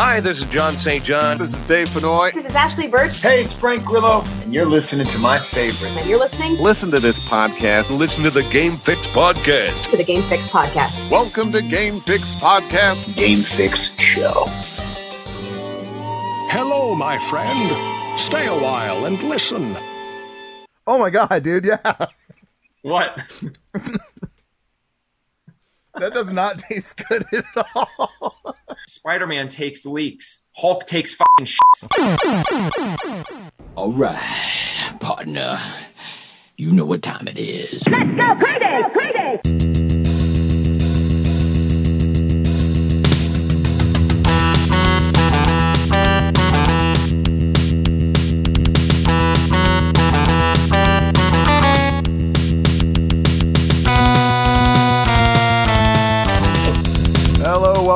Hi, this is John St. John. This is Dave Fennoy. This is Ashly Burch. Hey, it's Frank Grillo, and you're listening to my favorite. And you're listening Listen to this podcast. Listen to the Game Fix podcast. to the Game Fix podcast. Welcome to Game Fix Podcast. Game Fix Show. Hello, my friend. Stay a while and listen. Oh my god, dude, yeah. What? That does not taste good at all. Spider-Man takes leaks. Hulk takes fucking shits. All right, partner. You know what time it is. Hello,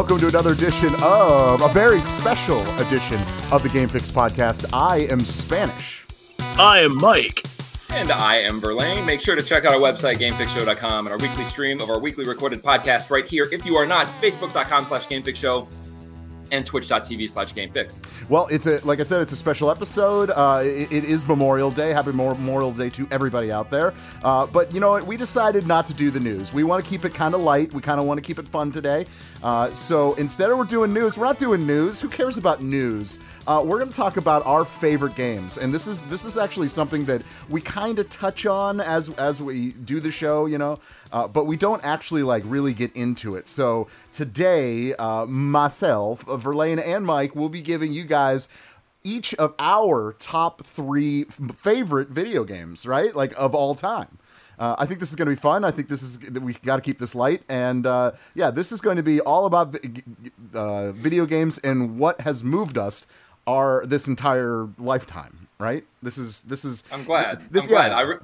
welcome to another edition of a very special edition of the Game Fix podcast. I am Spanish. I am Mike. And I am Verlaine. Make sure to check out our website, gamefixshow.com, and our weekly stream of our weekly recorded podcast right here. If you are not, facebook.com slash gamefixshow and twitch.tv slash gamefix. Well, it's a like I said, it's a special episode. Uh, it, it is Memorial Day. Happy Memorial Day to everybody out there. Uh, but you know what? We decided not to do the news. We want to keep it kind of light. We kind of want to keep it fun today. Uh, so instead of we're doing news, we're not doing news. Who cares about news? Uh, we're going to talk about our favorite games, and this is this is actually something that we kind of touch on as as we do the show, you know, uh, but we don't actually like really get into it. So today, uh, myself, uh, Verlaine, and Mike will be giving you guys each of our top three favorite video games, right? Like of all time. Uh, I think this is going to be fun. I think this is we got to keep this light, and uh, yeah, this is going to be all about uh, video games and what has moved us our this entire lifetime. Right? This is this is. I'm glad. This I'm glad. I, re-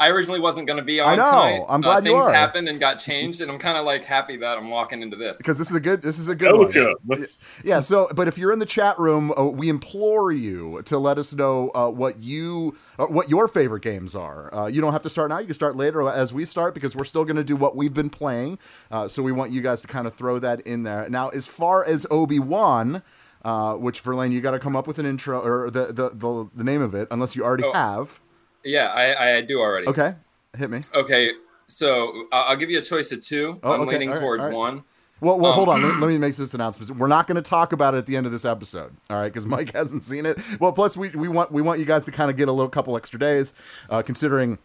I originally wasn't going to be on I on know. tonight. I'm Uh, glad you things are. happened and got changed, and I'm kind of like happy that I'm walking into this. because this is a good this is a good one. Yeah. So, but if you're in the chat room, uh, we implore you to let us know uh, what you uh, what your favorite games are. Uh, you don't have to start now. You can start later as we start because we're still going to do what we've been playing. Uh, so we want you guys to kind of throw that in there. Now, as far as Obi Wan. Uh, which Verlaine, you got to come up with an intro or the, the the the name of it, unless you already Oh. have. Yeah, I, I do already. Okay, hit me. Okay, so I'll give you a choice of two. Oh, I'm okay. leaning right, towards right. one. Well, well, Um, hold on. Let me, let me make this announcement. We're not going to talk about it at the end of this episode, all right? Because Mike hasn't seen it. Well, plus we, we want we want you guys to kind of get a little couple extra days, uh, considering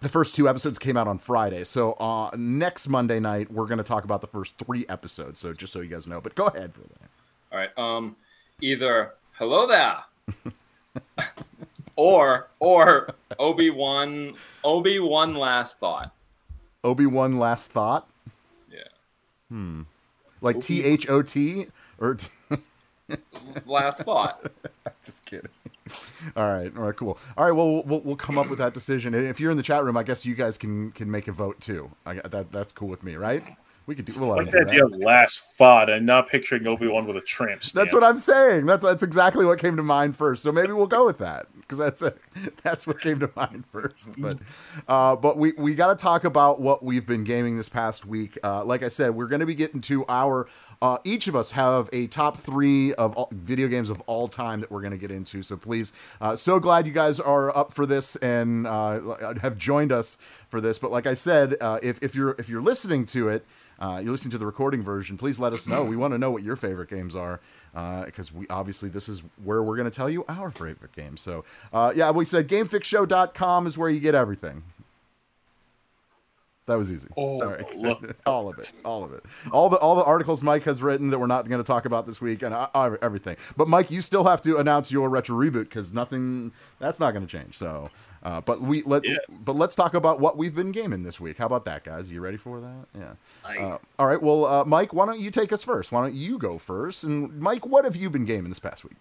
the first two episodes came out on Friday. So uh, next Monday night we're going to talk about the first three episodes. So just so you guys know. But go ahead for that. All right. Um, either hello there, or or Obi Wan Obi Wan last thought. Obi Wan last thought, Yeah, Hmm. like T H O T or. T- last thought. Just kidding. All right, all right, cool. All right, well, we'll we'll come up with that decision. And if you're in the chat room, I guess you guys can can make a vote too. I, that that's cool with me, right? We could do. We'll Like do idea of last thought. I'm not picturing Obi Wan with a tramp stamp. That's what I'm saying. That's that's exactly what came to mind first. So maybe we'll go with that because that's a, that's what came to mind first. But uh, but we we got to talk about what we've been gaming this past week. Uh, like I said, we're going to be getting to our. Uh, each of us have a top three of all, video games of all time that we're going to get into. So please, uh, so glad you guys are up for this and uh, have joined us for this. But like I said, uh, if if you're if you're listening to it uh, you're listening to the recording version, please let us know. We want to know what your favorite games are because we obviously this is where we're going to tell you our favorite games. So uh, yeah, we said GameFixShow.com is where you get everything. That was easy. Oh, all, right. all of it, all of it, all the all the articles Mike has written that we're not going to talk about this week, and uh, uh, everything. But Mike, you still have to announce your retro reboot because nothing that's not going to change. So, uh, but we let Yes. but let's talk about what we've been gaming this week. How about that, guys? you ready for that? Yeah. I- Uh, all right. Well, uh, Mike, why don't you take us first? Why don't you go first? And Mike, what have you been gaming this past week?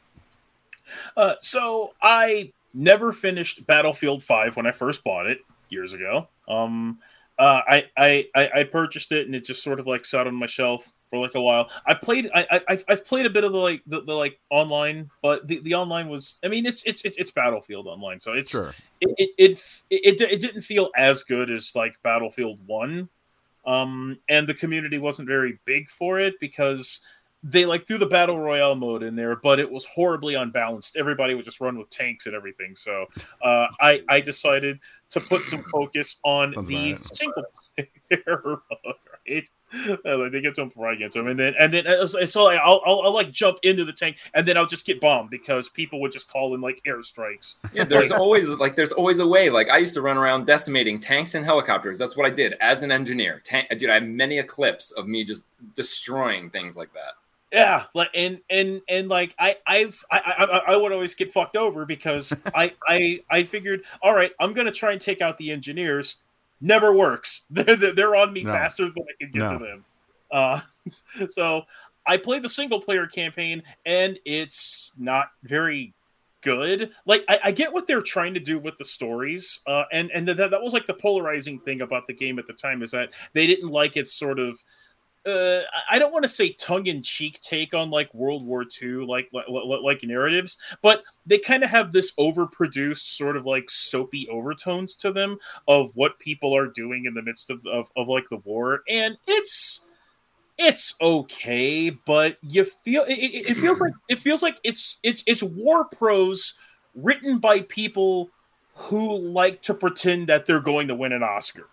Uh, so I never finished Battlefield Five when I first bought it years ago. Um, uh, I, I I I purchased it and it just sort of like sat on my shelf for like a while. I played I, I I've- I've played a bit of the like the, the like online, but the, the online was I mean it's it's it's, it's Battlefield online, so it's Sure. it it, it it it didn't feel as good as like Battlefield One, um, and the community wasn't very big for it because they like threw the battle royale mode in there, but it was horribly unbalanced. Everybody would just run with tanks and everything. So uh, I I decided to put some focus on Sounds the right. single player mode, right? Uh, like, they get to him before I get to him, and then and then uh, so so, like, I'll, I'll I'll like jump into the tank, and then I'll just get bombed because people would just call in like airstrikes. Yeah, there's always like there's always a way. Like I used to run around decimating tanks and helicopters. That's what I did as an engineer. Tank, dude, I have many a clips of me just destroying things like that. Yeah, like and and and like I I've I I, I would always get fucked over because I I I figured all right I'm gonna try and take out the engineers. Never works. They're they're on me No. faster than I can get No. to them. Uh, so I played the single player campaign and it's not very good. Like I, I get what they're trying to do with the stories, uh, and and that that was like the polarizing thing about the game at the time is that they didn't like its sort of uh, I- don't want to say tongue-in-cheek take on like World War II, like like, like narratives, but they kind of have this overproduced sort of like soapy overtones to them of what people are doing in the midst of, of, of like the war, and it's it's okay, but you feel it, it, it feels like it feels like it's it's it's war prose written by people who like to pretend that they're going to win an Oscar.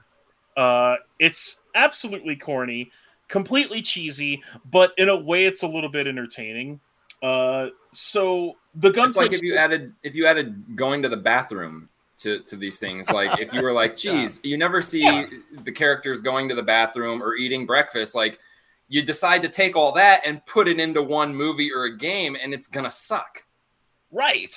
Uh, it's absolutely corny, completely cheesy, but in a way, it's a little bit entertaining. Uh, so the gunplay. It's like if you added if you added going to the bathroom to to these things. Like if you were like, geez, you never see Yeah. the characters going to the bathroom or eating breakfast. Like you decide to take all that and put it into one movie or a game, and it's gonna suck. Right.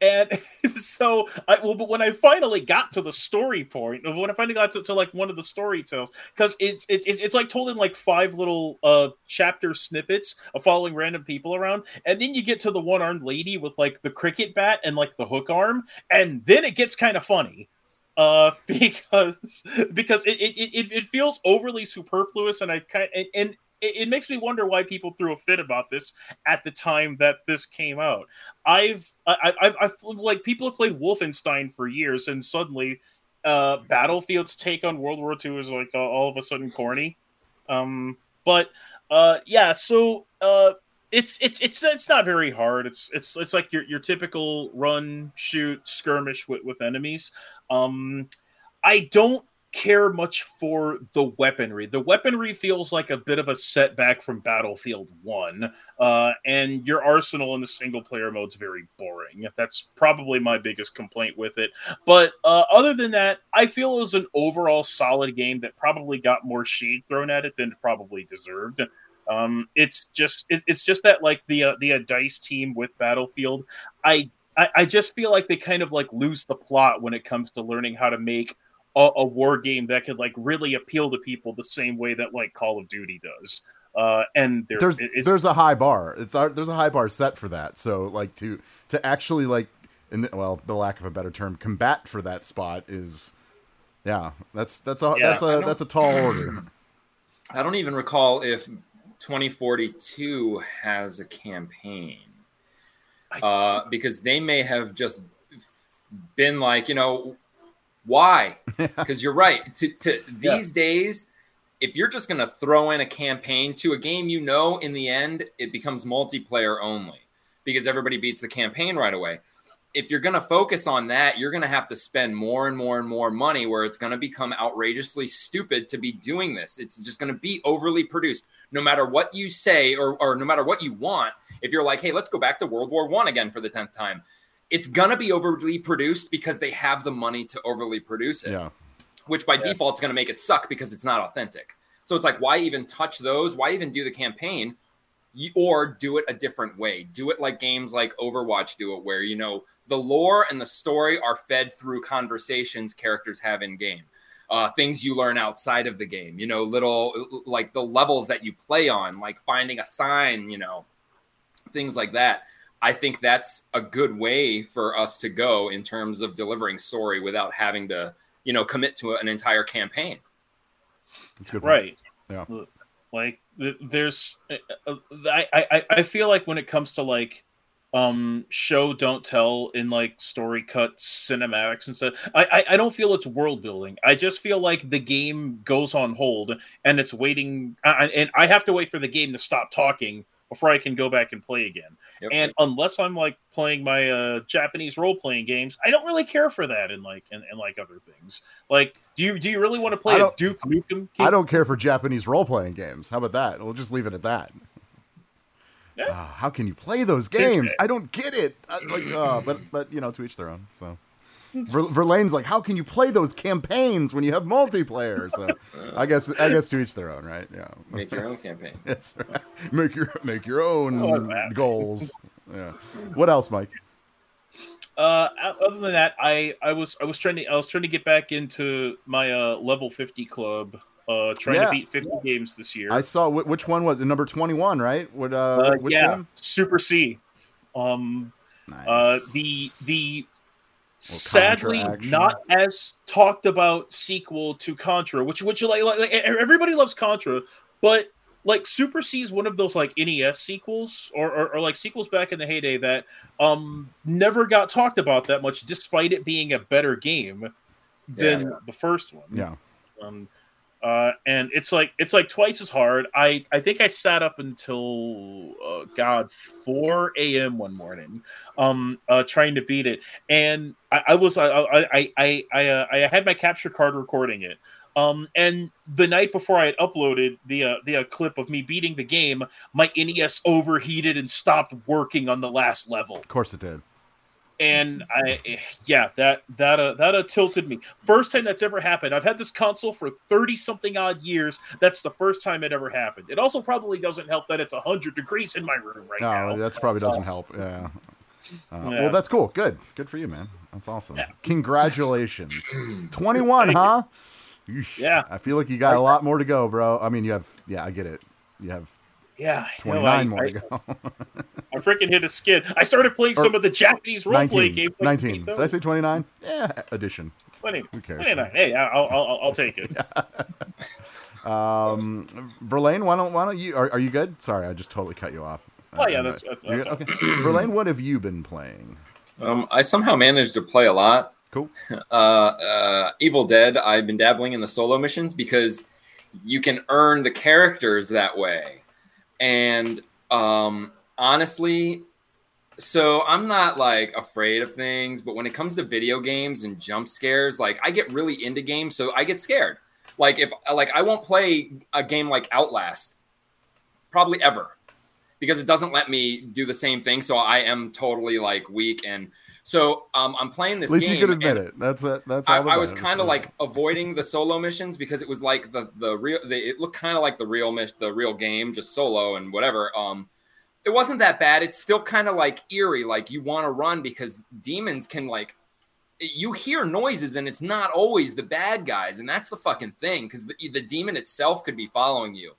And so, I, well, but when I finally got to the story point, when I finally got to, to like one of the story tells, because it's, it's it's like told in like five little uh chapter snippets of following random people around, and then you get to the one armed lady with like the cricket bat and like the hook arm, and then it gets kind of funny uh because because it it, it, it feels overly superfluous. And i kind and, and it, it makes me wonder why people threw a fit about this at the time that this came out i've I, i've i've like people have played wolfenstein for years and suddenly uh battlefield's take on world war ii is like uh, all of a sudden corny um but uh yeah so uh it's it's it's it's not very hard. It's it's it's like your your typical run, shoot, skirmish with with enemies. Um, I don't care much for the weaponry. The weaponry feels like a bit of a setback from Battlefield One, uh, and your arsenal in the single player mode is very boring. That's probably my biggest complaint with it. But uh, other than that, I feel it was an overall solid game that probably got more shade thrown at it than it probably deserved. Um, it's just it, it's just that like the uh, the uh, dice team with Battlefield, I, I I just feel like they kind of like lose the plot when it comes to learning how to make a, a war game that could like really appeal to people the same way that like Call of Duty does. Uh, and there, there's it's, there's a high bar. It's there's a high bar set for that. So like to to actually like in the, well, the lack of a better term, combat for that spot is yeah. That's that's a Yeah, that's I a don't- that's a tall order. I don't even recall if 2042 has a campaign. Uh, because they may have just been like, you know, why? Because you're right. To, to Yeah. these days, if you're just going to throw in a campaign to a game, you know, in the end, it becomes multiplayer only because everybody beats the campaign right away. If you're going to focus on that, you're going to have to spend more and more and more money where it's going to become outrageously stupid to be doing this. It's just going to be overly produced. No matter what you say or, or no matter what you want, if you're like, hey, let's go back to World War One again for the 10th time, it's going to be overly produced because they have the money to overly produce it Yeah. which by default is going to make it suck because it's not authentic. So it's like, why even touch those? Why even do the campaign? Or do it a different way. Do it like games like Overwatch do it, where you know the lore and the story are fed through conversations characters have in game, uh, things you learn outside of the game. You know, little like the levels that you play on, like finding a sign. You know, things like that. I think that's a good way for us to go in terms of delivering story without having to you know commit to an entire campaign That's good. point. right. Yeah. Like there's, uh, I, I I feel like when it comes to like um show don't tell in like story cuts cinematics and stuff I, I i don't feel it's world building i just feel like the game goes on hold and it's waiting uh, and i have to wait for the game to stop talking before I can go back and play again. Yep. And unless I'm like playing my uh, Japanese role playing games, I don't really care for that and like and, in like other things. Like, do you do you really want to play I a don't- Duke Nukem? I don't care for Japanese role playing games. How about that? We'll just leave it at that. Yeah. Ah, how can you play those games? I don't get it. Uh, like, uh, but but you know, to each their own. So. Ver- Verlaine's like, how can you play those campaigns when you have multiplayer? So, I guess I guess to each their own, right? Yeah, Make your own campaign. That's right. Make your make your own I goals. Yeah. What else, Mike? Uh, other than that, I I was I was trying to I was trying to get back into my uh level fifty club. Uh, trying Yeah. to beat fifty games this year. I saw wh- which one was it? Number twenty one, right? What? Uh, Uh, which yeah, game? Super C. Um, Nice. uh, the the Contra sadly not as talked about sequel to Contra, which which like, like, everybody loves Contra, but like Super C is one of those like NES sequels or, or, or like sequels back in the heyday that um never got talked about that much, despite it being a better game than Yeah. the first one. Yeah. Um, uh, and it's like it's like twice as hard. I I think I sat up until uh, God 4 a.m. one morning, um, uh, trying to beat it, and I, I was I I I I uh, I had my capture card recording it. Um, and the night before I had uploaded the uh, the uh, clip of me beating the game, my NES overheated and stopped working on the last level Of course it did. And I yeah that that uh, that uh, tilted me. First time that's ever happened. I've had this console for thirty something odd years. That's the first time it ever happened. It also probably doesn't help that it's hundred degrees in my room right now. No, now. that's probably doesn't help. Yeah. Uh, Yeah. Well, that's cool. Good. Good for you, man. That's awesome. Yeah. Congratulations. 21, huh? Yeah. I feel like you got a lot more to go, bro. I mean, you have, yeah, I get it. You have Yeah, you know, 29 I, more I, to go. I freaking hit a skid. I started playing Or some of the Japanese role play 19. games. like 19. Did I say 29? Yeah, addition. 20, Who cares? 29. Hey, I'll, I'll, I'll take it. Um, Verlaine, why don't, why don't you, are, are you good? Sorry, I just totally cut you off. Oh, yeah, Uh, that's- that's- you're that's good? okay. Verlaine, what have you been playing? Um, I somehow managed to play a lot. Cool. Uh, uh, Evil Dead. I've been dabbling in the solo missions because you can earn the characters that way. And um, honestly, so I'm not like afraid of things, but when it comes to video games and jump scares, like I get really into games, so I get scared. Like if like I won't play a game like Outlast, probably ever, because it doesn't let me do the same thing. So I am totally like weak, and so um, I'm playing this. At least game, you could admit it. That's it. That's I, I was kind of like avoiding the solo missions because it was like the the real. The, it looked kind of like the real mission, the real game, just solo and whatever. Um, it wasn't that bad. It's still kind of like eerie, like you want to run because demons can like. You hear noises and it's not always the bad guys, and that's the fucking thing because the, the demon itself could be following you,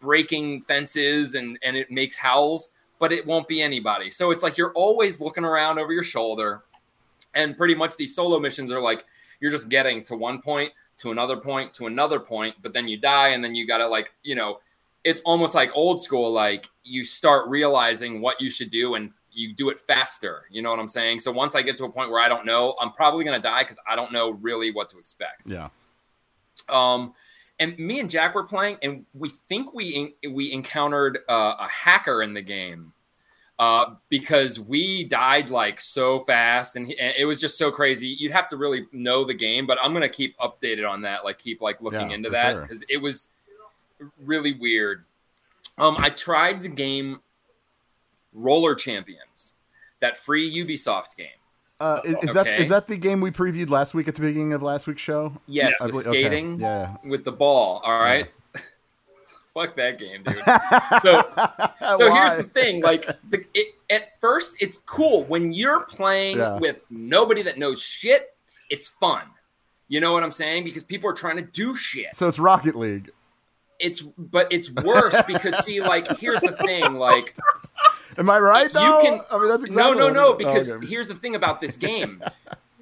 breaking fences and and it makes howls, but it won't be anybody. So it's like you're always looking around over your shoulder and pretty much these solo missions are like you're just getting to one point to another point to another point but then you die and then you gotta like you know it's almost like old school like you start realizing what you should do and you do it faster you know what i'm saying so once i get to a point where i don't know i'm probably gonna die because i don't know really what to expect Yeah. um, and me and Jack were playing, and we think we we encountered uh, a hacker in the game uh, because we died like so fast, and, he, and it was just so crazy. You'd have to really know the game, but I'm gonna keep updated on that, like keep like looking Yeah, into that sure. because it was really weird. Um, I tried the game Roller Champions, that free Ubisoft game. Uh, is, is that Okay. is that the game we previewed last week at the beginning of last week's show? Yes, I the believe- okay. skating Yeah. with the ball. All right. Fuck that game, dude. So, so here's the thing: like, the, it, at first, it's cool when you're playing Yeah. with nobody that knows shit. It's fun. You know what I'm saying? Because people are trying to do shit. so it's Rocket League. It's but it's worse because see, like, here's the thing: like, Am I right? you Though? can. I mean, that's exactly. no, no, no. Oh, because oh, okay. here's the thing about this game.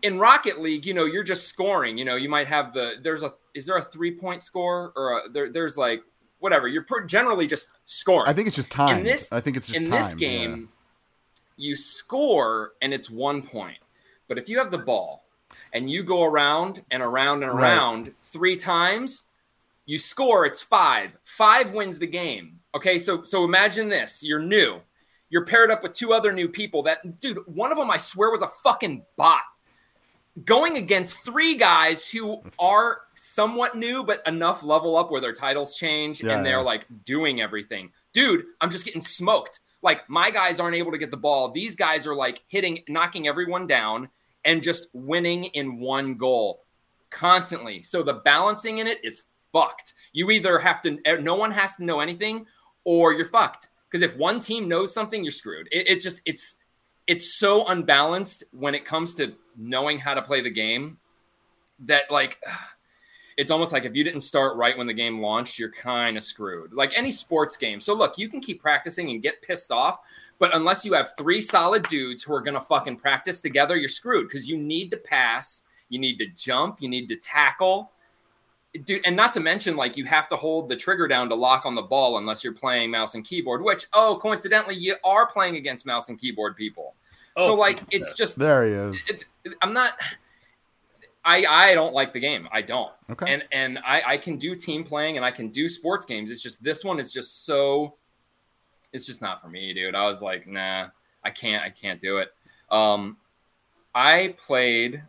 In Rocket League, you know, you're just scoring. You know, you might have the there's a is there a three point score or a, there, there's like whatever. You're generally just scoring. I think it's just time. in this I think it's just in time. this game, you score and it's one point. But if you have the ball and you go around and around and Right. around three times, You score, it's five. Five wins the game. Okay, so so imagine this: you're new, you're paired up with two other new people. That dude, one of them I swear was a fucking bot. Going against three guys who are somewhat new, but enough level up where their titles change Yeah, and they're yeah. like doing everything. Dude, I'm just getting smoked. Like my guys aren't able to get the ball. These guys are like hitting, knocking everyone down and just winning in one goal constantly. So the balancing in it is fucked. You either have to, eh, no one has to know anything, or you're fucked. Because if one team knows something, you're screwed. It, it just, it's, it's so unbalanced when it comes to knowing how to play the game that like it's almost like if you didn't start right when the game launched, you're kind of screwed. Like any sports game. So look, you can keep practicing and get pissed off, but unless you have three solid dudes who are gonna fucking practice together, you're screwed because you need to pass, you need to jump, you need to tackle. Dude, and not to mention, like you have to hold the trigger down to lock on the ball unless you're playing mouse and keyboard. Which, oh, coincidentally, you are playing against mouse and keyboard people. Oh, so, like, it's just There he is. it, it- I'm not. I I don't like the game. I don't. Okay. And and I I can do team playing and I can do sports games. It's just this one is just so. It's just not for me, dude. I was like, nah, I can't. I can't do it. Um, I played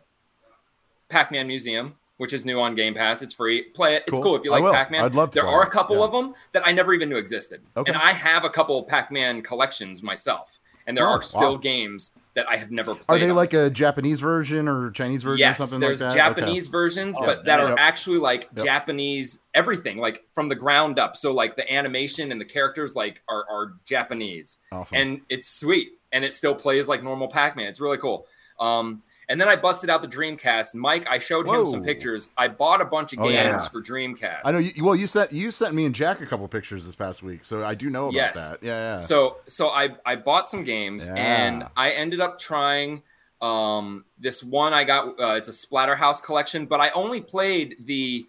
Pac-Man Museum, which is new on Game Pass. It's free. Play it. It's Cool. cool if you like. Pac-Man. I'd love to There are a couple Yeah. of them that I never even knew existed, Okay. and I have a couple Pac-Man collections myself. And there Oh, are still wow. games that I have never played. Are they like a Japanese version or Chinese version yes, or something there's like that? Okay. Japanese versions, Oh, but that are yep. actually like Yep. Japanese everything, like from the ground up. So like the animation and the characters like are, are Japanese, Awesome. and it's sweet, and it still plays like normal Pac-Man. It's really cool. Um, and then I busted out the Dreamcast. Mike, I showed him some pictures. I bought a bunch of Oh, games yeah. for Dreamcast. I know. You, well, you sent you sent me and Jack a couple pictures this past week, so I do know about Yes. that. Yeah, yeah. So so I I bought some games Yeah. and I ended up trying um this one I got uh, it's a Splatterhouse collection, but I only played the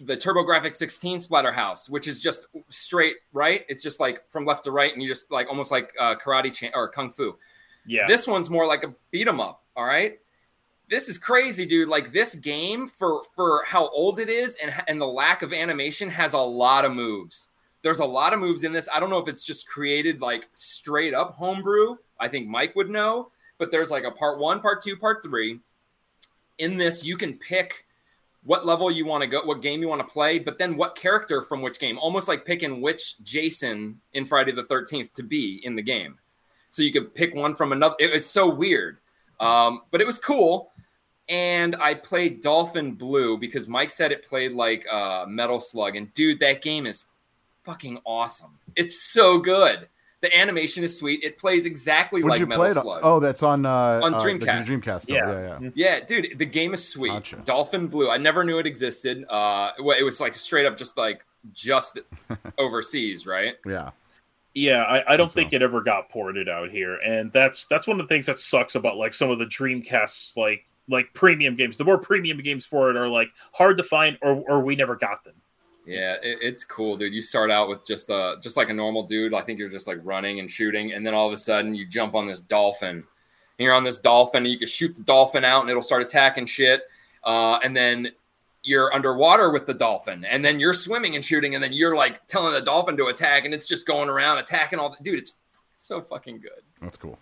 the TurboGrafx 16 Splatterhouse, which is just straight right. It's just like from left to right, and you just like almost like uh, karate cha- or kung fu. Yeah. This one's more like a beat 'em up. All right. This is crazy, dude. Like this game for for how old it is and and the lack of animation has a lot of moves. There's a lot of moves in this. I don't know if it's just created like straight up homebrew. I think Mike would know, but there's like a part 1, part 2, part 3. In this you can pick what level you want to go, what game you want to play, but then what character from which game. Almost like picking which Jason in Friday the 13th to be in the game so you could pick one from another. It was so weird, um, but it was cool. And I played Dolphin Blue because Mike said it played like uh, Metal Slug, and dude, that game is fucking awesome. It's so good. The animation is sweet. It plays exactly Would like Metal play it? Slug. Oh, that's on uh, On uh, the Dreamcast. Dreamcast. oh, Yeah. yeah, yeah. Yeah, dude, the game is sweet. Gotcha. Dolphin Blue. I never knew it existed. Uh, it it was like straight up just like just overseas, right? Yeah. Yeah, I, I don't So- think it ever got ported out here, and that's that's one of the things that sucks about like some of the Dreamcasts, like like premium games. The more premium games for it are like hard to find, or or we never got them. Yeah, it, it's cool, dude. You start out with just uh just like a normal dude. I think you're just like running and shooting, and then all of a sudden you jump on this dolphin. And you're on this dolphin, and you can shoot the dolphin out, and it'll start attacking shit. Uh, and then you're underwater with the dolphin, and then you're swimming and shooting, and then you're like telling the dolphin to attack, and it's just going around attacking all the dude. It's so fucking good, That's cool.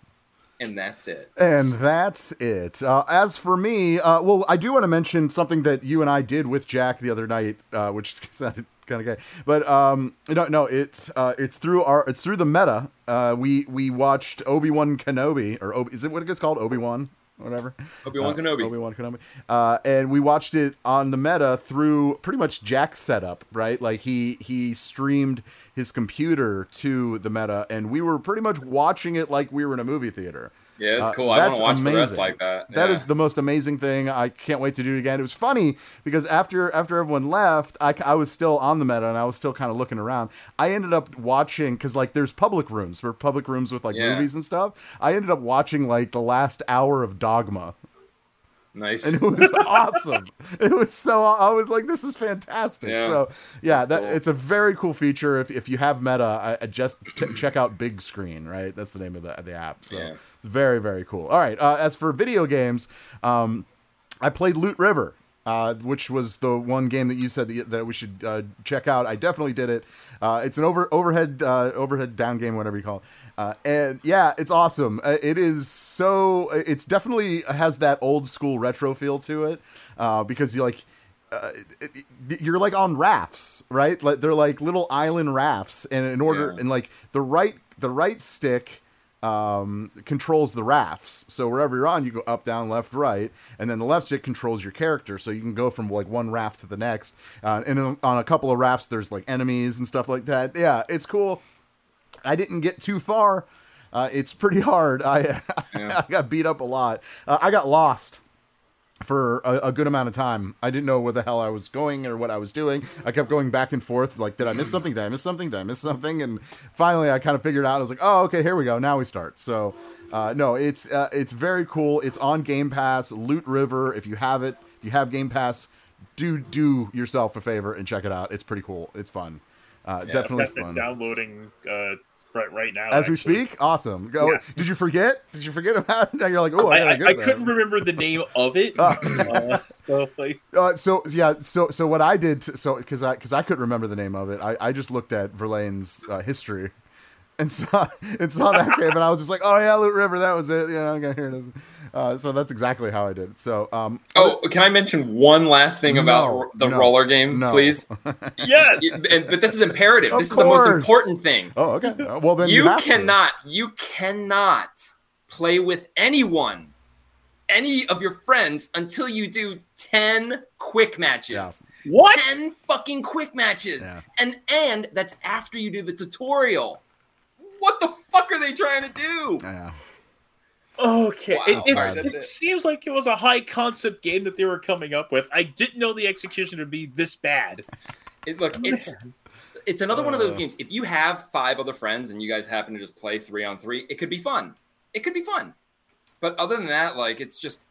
and that's it. And that's it. Uh, as for me, uh, well, I do want to mention something that you and I did with Jack the other night, uh, which sounded kind of gay. But um, no, no, it's uh, it's through our it's through the meta. Uh, we we watched Obi Wan Kenobi, or Obi, is it what it gets called? Obi Wan, whatever. Obi-Wan Uh, Kenobi. Obi-Wan Kenobi. Uh, and we watched it on the meta through pretty much Jack's setup, right? Like he he streamed his computer to the meta, and we were pretty much watching it like we were in a movie theater. Yeah, it's Uh, cool. I want to watch the rest amazing. like that. That Yeah. is the most amazing thing. I can't wait to do it again. It was funny because after after everyone left, I, I was still on the meta and I was still kind of looking around. I ended up watching because like there's public rooms for public rooms with like Yeah. movies and stuff. I ended up watching like the last hour of Dogma, nice. and it was awesome. It was so I was like, this is fantastic. Yeah. So yeah, That's that cool. it's a very cool feature. If, if you have Meta, I, I just t- check out Bigscreen. Right, that's the name of the the app. So Yeah. it's very very cool. All right. Uh, as for video games, um, I played Loot River. uh, which was the one game that you said that, that we should uh, check out. I definitely did it. Uh, it's an over overhead uh, overhead down game, whatever you call it. Uh, and yeah, it's awesome. Uh, It is so. It's definitely has that old school retro feel to it uh, because you like uh, it, it- you're like on rafts, right? Like they're like little island rafts, and in order Yeah. and like the right the right stick um, controls the rafts. So wherever you're on, you go up, down, left, right, and then the left stick controls your character. So you can go from like one raft to the next. Uh, and on- on a couple of rafts, there's like enemies and stuff like that. Yeah, it's cool. I didn't get too far. Uh, it's pretty hard. I I got beat up a lot. Uh, I got lost for a, a good amount of time. I didn't know where the hell I was going or what I was doing. I kept going back and forth. Like, did I miss something? Did I miss something? Did I miss something? And finally, I kind of figured out. I was like, oh, okay, here we go. Now we start. So, uh, no, it's uh, it's very cool. It's on Game Pass. Loot River. If you have it, if you have Game Pass, do do yourself a favor and check it out. It's pretty cool. It's fun. Uh, definitely I've fun. downloading uh, right right now. As we speak, awesome. Go. Yeah. Did you forget? Did you forget about it? Now you're like, oh, I, I, I, couldn't remember the name of it. Ah. uh, so, like, Uh, so yeah, so so what I did, t- so because I because I couldn't remember the name of it, I, I just looked at Verlaine's uh, history, and saw and saw that game, and I was just like, oh yeah, Loot River, that was it. Yeah, okay, here it is. Uh, so that's exactly how I did it. So um, Oh, can I mention one last thing about No, ro- the no, roller game, no. please? yes. And- but this is imperative. Of this is the most important thing. oh okay, well then you, you have to. cannot you cannot play with anyone any of your friends until you do 10 quick matches What? 10 fucking quick matches Yeah. and and that's after you do the tutorial what the fuck are they trying to do Yeah. Okay, Wow. it, it's, Alright, it, it. seems like it was a high concept game that they were coming up with. I didn't know the execution would be this bad. It, look it's it's another one of those Uh. games if you have five other friends and you guys happen to just play three on three it could be fun it could be fun but other than that like it's just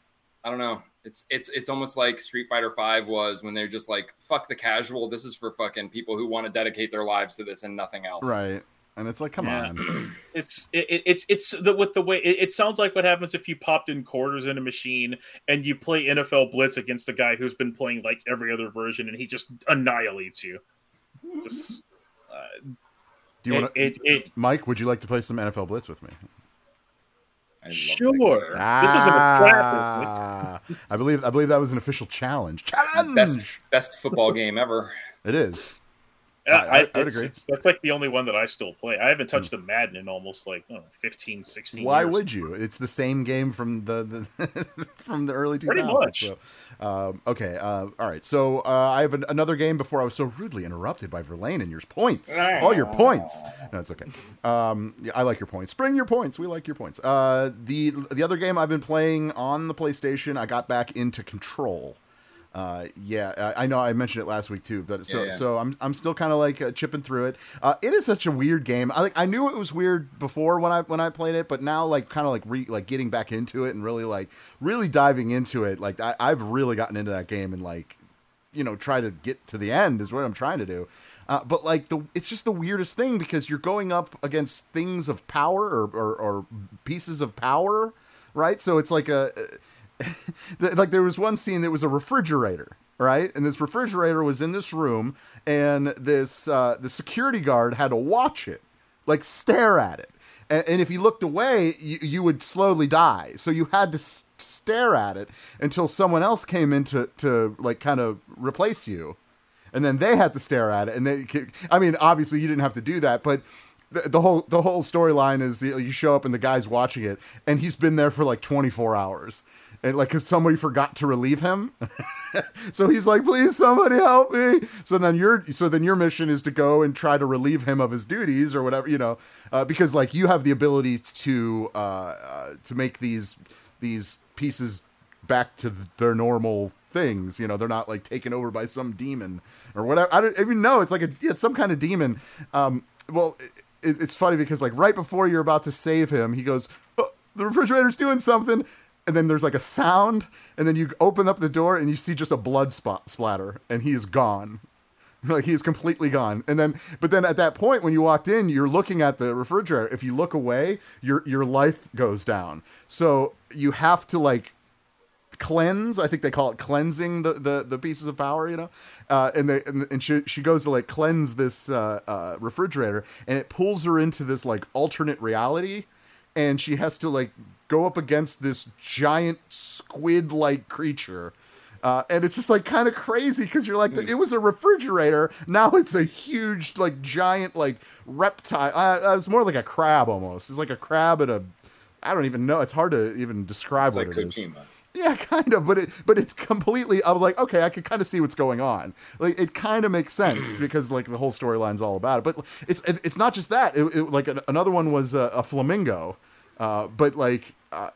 i don't know it's it's it's almost like street fighter 5 was when they're just like fuck the casual this is for fucking people who want to dedicate their lives to this and nothing else Right, and it's like, come Yeah. on. It's it, it- it's it's the with the way it, it sounds like what happens if you popped in quarters in a machine and you play NFL Blitz against the guy who's been playing like every other version and he just annihilates you. Just uh, Do you want to, it, it, it Mike? Would you like to play some NFL Blitz with me? I love that sure. game. This is a trap. Ah, I believe I believe that was an official challenge. Challenge. best best football game ever It is. I- I- I, would agree. it's- that's like the only one that I still play. I haven't touched the Madden in almost like I don't know, 15, 16 Why years. would you? It's the same game from the, the from the early 2000s. Pretty much. So, um, okay, uh, all right. So uh, I have an, another game before I was so rudely interrupted by Verlaine and your points. All your points. No, it's okay. Um, yeah, I like your points. Bring your points. We like your points. Uh, the the other game I've been playing on the PlayStation, I got back into Control. Uh, yeah, I I know I mentioned it last week too, but so Yeah, yeah. so I'm I'm still kind of like uh, chipping through it. Uh, it is such a weird game. I like I knew it was weird before when I when I played it, but now like kind of like re like getting back into it and really like really diving into it. Like I, I've really gotten into that game and like you know try to get to the end is what I'm trying to do. Uh, but like the it's just the weirdest thing because you're going up against things of power or or, or pieces of power, right? So it's like a th- like there was one scene that was a refrigerator right? And this refrigerator was in this room and this uh, the security guard had to watch it like stare at it. And, and if you looked away you, you would slowly die. So you had to s- stare at it until someone else came in to, to like kind of replace you. And then they had to stare at it and they i mean obviously you didn't have to do that but the, the whole the whole storyline is you show up and the guy's watching it and he's been there for like 24 hours and like because somebody forgot to relieve him so he's like please somebody help me so then your so then your mission is to go and try to relieve him of his duties or whatever you know uh, because like you have the ability to uh, uh, to make these these pieces back to th- their normal things. You know, they're not like taken over by some demon or whatever. I don't even know. It's like a it's some kind of demon. Um, well, it, it's funny because like right before you're about to save him, he goes, oh, "The refrigerator's doing something." And then there's like a sound, and then you open up the door and you see just a blood spot splatter, and he is gone. like he's completely gone and then but then at that point when you walked in you're looking at the refrigerator if you look away your your life goes down so you have to like cleanse. I think they call it cleansing the the, the pieces of power. You know, uh, and they and, and she she goes to like cleanse this uh, uh, refrigerator, and it pulls her into this like alternate reality, and she has to like go up against this giant squid like creature. Uh, and it's just like kind of crazy because you're like, it was a refrigerator. Now it's a huge, like, giant, like, reptile. Uh, it was more like a crab almost. It's like a crab and a, I don't even know. It's hard to even describe It's what like it is. Kojima. Yeah, kind of, but it but it's completely. I was like, okay, I can kind of see what's going on. Like, it kind of makes sense because like the whole storyline's all about it. But it's it, it's not just that. It, it- like another one was a, a flamingo, uh, but like uh,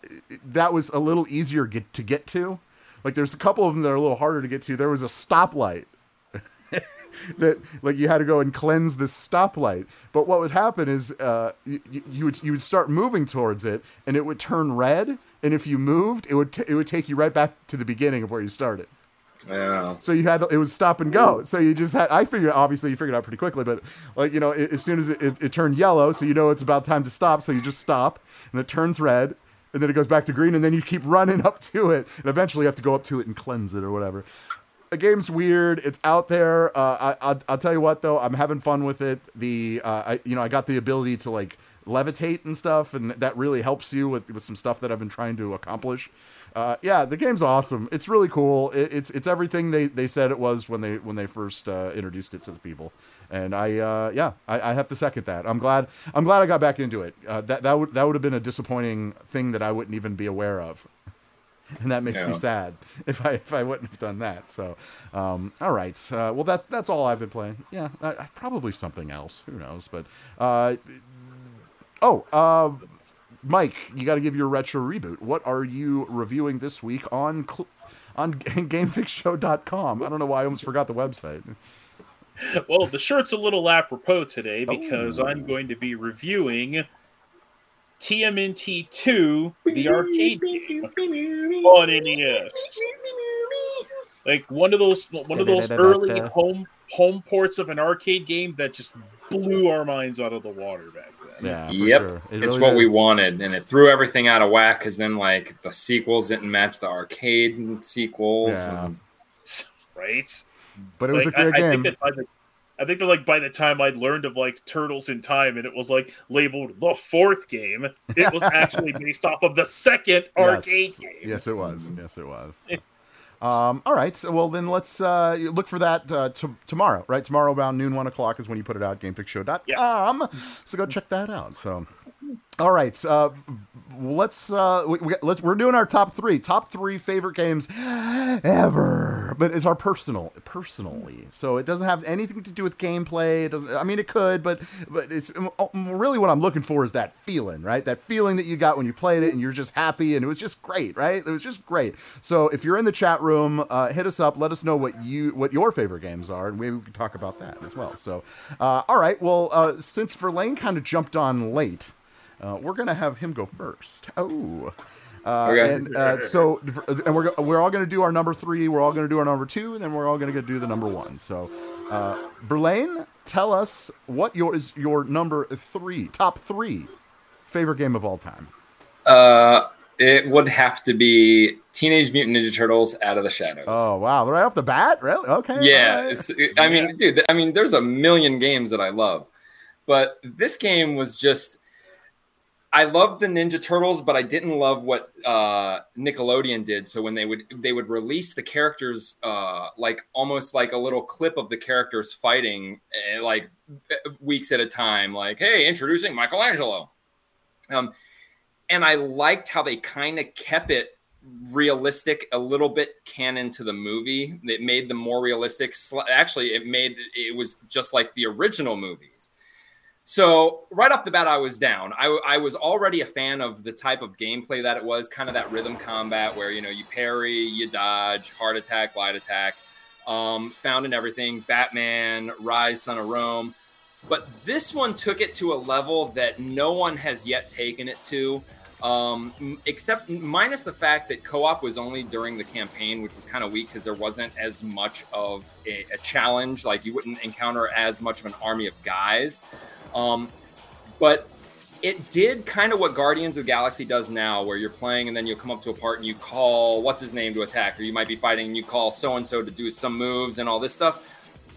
that was a little easier get to get to. Like, there's a couple of them that are a little harder to get to. There was a stoplight that like you had to go and cleanse this stoplight. But what would happen is uh, you, you would you would start moving towards it, and it would turn red. And if you moved, it would t- it would take you right back to the beginning of where you started. Yeah. So you had it was stop and go. So you just had I figured obviously you figured it out pretty quickly, but like you know a- as soon as it, it, it turned yellow, so you know it's about time to stop. So you just stop, and it turns red, and then it goes back to green, and then you keep running up to it, and eventually you have to go up to it and cleanse it or whatever. The game's weird. It's out there. Uh, I, I I'll tell you what though, I'm having fun with it. The uh, I you know I got the ability to like levitate and stuff, and that really helps you with with some stuff that I've been trying to accomplish. Uh, yeah, the game's awesome. It's really cool. It, it's it's everything they, they said it was when they when they first uh, introduced it to the people. And I uh, yeah, I, I have to second that. I'm glad I'm glad I got back into it. Uh, that that would that would have been a disappointing thing that I wouldn't even be aware of. And that makes me sad if I if I wouldn't have done that. So, um, all right. Uh, well, that that's all I've been playing. Yeah, probably something else. Who knows? But uh, oh, Mike, you got to give your retro reboot. What are you reviewing this week on cl- on GameFixShow.com? I don't know why I almost forgot the website. Well, the shirt's a little apropos today oh. because Oh. I'm going to be reviewing TMNT 2, the arcade game on NES. Like one of those one of those early home home ports of an arcade game that just blew our minds out of the water back then. Yeah, Yep. sure. It it's really what did. we wanted, and it threw everything out of whack because then like the sequels didn't match the arcade sequels. Yeah. and- Right? But it was Like, a great I, I game. think that by the I think that like by the time I'd learned of like Turtles in Time and it was like labeled the fourth game, it was actually based off of the second arcade game. Yes, it was. Yes, it was. Um, all right. So, well, then let's uh, look for that uh, t- tomorrow, right? Tomorrow around noon, one o'clock is when you put it out, gamefixshow.com. So go check that out. So, all right. Uh, let's uh, we, let's we're doing our top three, top three favorite games ever, but it's our personal, personally. So it doesn't have anything to do with gameplay. It doesn't. I mean, it could, but but it's um, really what I'm looking for is that feeling, right? That feeling that you got when you played it and you're just happy and it was just great, right? It was just great. So if you're in the chat room, uh, hit us up. Let us know what you what your favorite games are, and maybe we can talk about that as well. So, uh, all right. Well, uh, since Verlaine kind of jumped on late, uh, we're gonna have him go first. Oh. Uh, Okay. And uh, so, and we're we're all going to do our number three. We're all going to do our number two, and then we're all going to do the number one. So, uh, Verlaine, tell us what your is your number three, top three, favorite game of all time. Uh, it would have to be Teenage Mutant Ninja Turtles Out of the Shadows. Oh wow! Right off the bat, really? Okay. yeah, right. it's, I mean, dude, I mean, there's a million games that I love, but this game was just. I loved the Ninja Turtles, but I didn't love what uh, Nickelodeon did. So when they would they would release the characters, uh, like almost like a little clip of the characters fighting, eh, like eh, weeks at a time. Like, hey, introducing Michelangelo. Um, and I liked how they kind of kept it realistic, a little bit canon to the movie. It made them more realistic. Actually, it made it was just like the original movies. So right off the bat, I was down. I, I was already a fan of the type of gameplay that it was, kind of that rhythm combat where you know you parry, you dodge, heart attack, light attack, um, found in everything. Batman, Ryse, Son of Rome. But this one took it to a level that no one has yet taken it to, um, except minus the fact that co-op was only during the campaign, which was kind of weak because there wasn't as much of a, a challenge. Like you wouldn't encounter as much of an army of guys. Um, but it did kind of what Guardians of Galaxy does now, where you're playing and then you'll come up to a part and you call what's his name to attack, or you might be fighting and you call so and so to do some moves and all this stuff.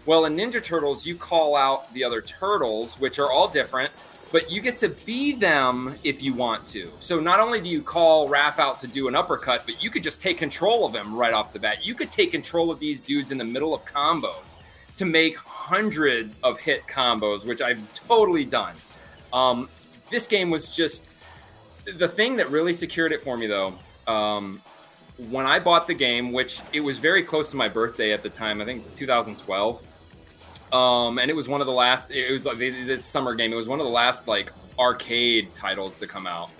Well, in Ninja Turtles, you call out the other turtles, which are all different, but you get to be them if you want to. So not only do you call Raph out to do an uppercut, but you could just take control of him right off the bat. You could take control of these dudes in the middle of combos to make hundred of hit combos, which I've totally done. Um, this game was just the thing that really secured it for me, though. Um, when I bought the game, which it was very close to my birthday at the time, I think 2012. Um, and it was one of the last. It was like this summer game. It was one of the last like arcade titles to come out.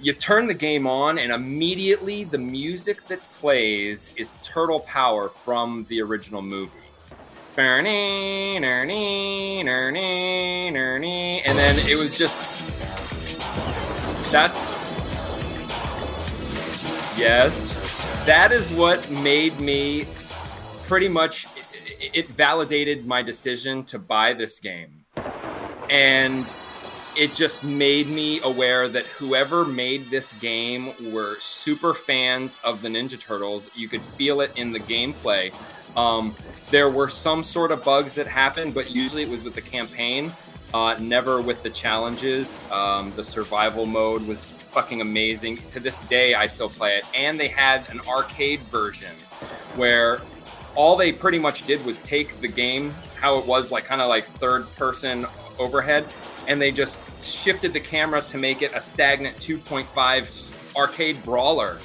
You turn the game on, and immediately the music that plays is Turtle Power from the original movie. And then it was just that's yes, that is what made me pretty much it validated my decision to buy this game. And it just made me aware that whoever made this game were super fans of the Ninja Turtles. You could feel it in the gameplay. Um, there were some sort of bugs that happened, but usually it was with the campaign, uh, never with the challenges. Um, the survival mode was fucking amazing. To this day, I still play it. And they had an arcade version where all they pretty much did was take the game how it was like kind of like third person overhead and they just shifted the camera to make it a stagnant 2.5 arcade brawler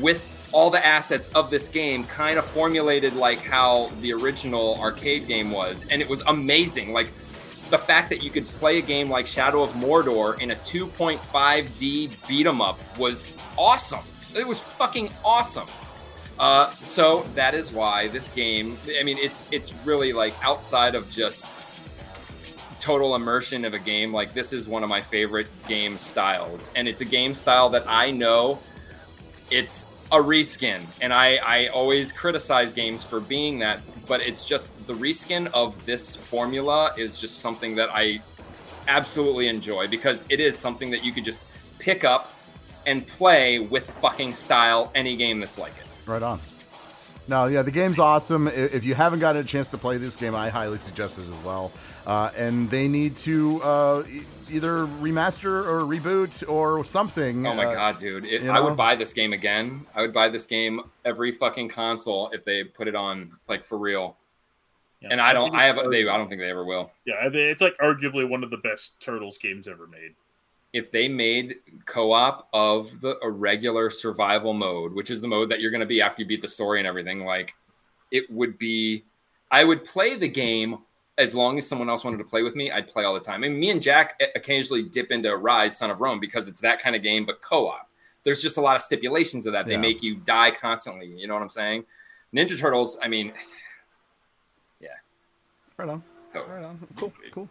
with all the assets of this game kind of formulated like how the original arcade game was and it was amazing like the fact that you could play a game like Shadow of Mordor in a 2.5D beat 'em up was awesome. It was fucking awesome. Uh, so that is why this game. I mean, it's it's really like outside of just total immersion of a game. Like this is one of my favorite game styles, and it's a game style that I know it's a reskin, and I I always criticize games for being that, but it's just the reskin of this formula is just something that I absolutely enjoy because it is something that you could just pick up and play with fucking style any game that's like it. Right on. No, yeah, the game's awesome. If you haven't gotten a chance to play this game, I highly suggest it as well. Uh, and they need to uh, either remaster or reboot or something. Oh my uh, god, dude! It, you I would buy this game again. I would buy this game every fucking console if they put it on, like for real. Yeah, And I don't. think I it's have. They. I don't think they ever will. Yeah, it's like arguably one of the best Turtles games ever made. If they made co-op of the a regular survival mode, which is the mode that you're going to be after you beat the story and everything, like it would be. I would play the game as long as someone else wanted to play with me. I'd play all the time. And me and Jack occasionally dip into Ryse, Son of Rome, because it's that kind of game, but co-op. There's just a lot of stipulations of that. They Yeah. make you die constantly. You know what I'm saying? Ninja Turtles. I mean, yeah. Right on. totally. Right on. Cool. Cool.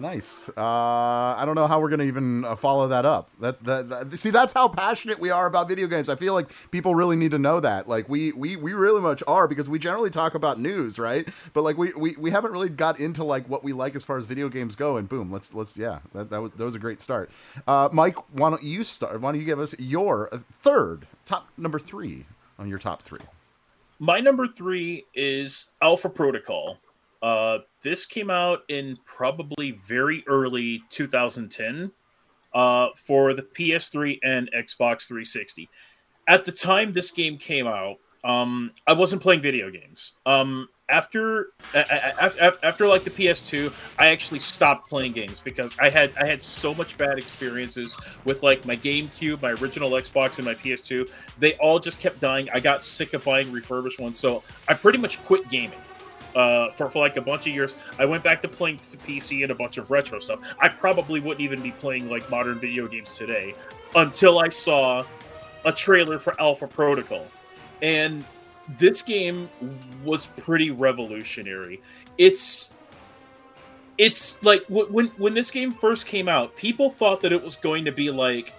Nice. Uh, I don't know how we're gonna even uh, follow that up. That's that, that. See, that's how passionate we are about video games. I feel like people really need to know that. Like we we we really much are because we generally talk about news, right? But like we we, we haven't really got into like what we like as far as video games go. And boom, let's let's yeah, that that was that was a great start. Uh, Mike, why don't you start? Why don't you give us your uh, third top number three on your top three? My number three is Alpha Protocol. Uh, this came out in probably very early 2010 uh, for the PS3 and Xbox 360. At the time this game came out, um, I wasn't playing video games. Um, after, after after like the PS2, I actually stopped playing games because I had I had so much bad experiences with like my GameCube, my original Xbox, and my PS2. They all just kept dying. I got sick of buying refurbished ones, so I pretty much quit gaming uh, for, for like a bunch of years. I went back to playing PC and a bunch of retro stuff. I probably wouldn't even be playing like modern video games today until I saw a trailer for Alpha Protocol. And this game was pretty revolutionary. It's it's like when when this game first came out, people thought that it was going to be like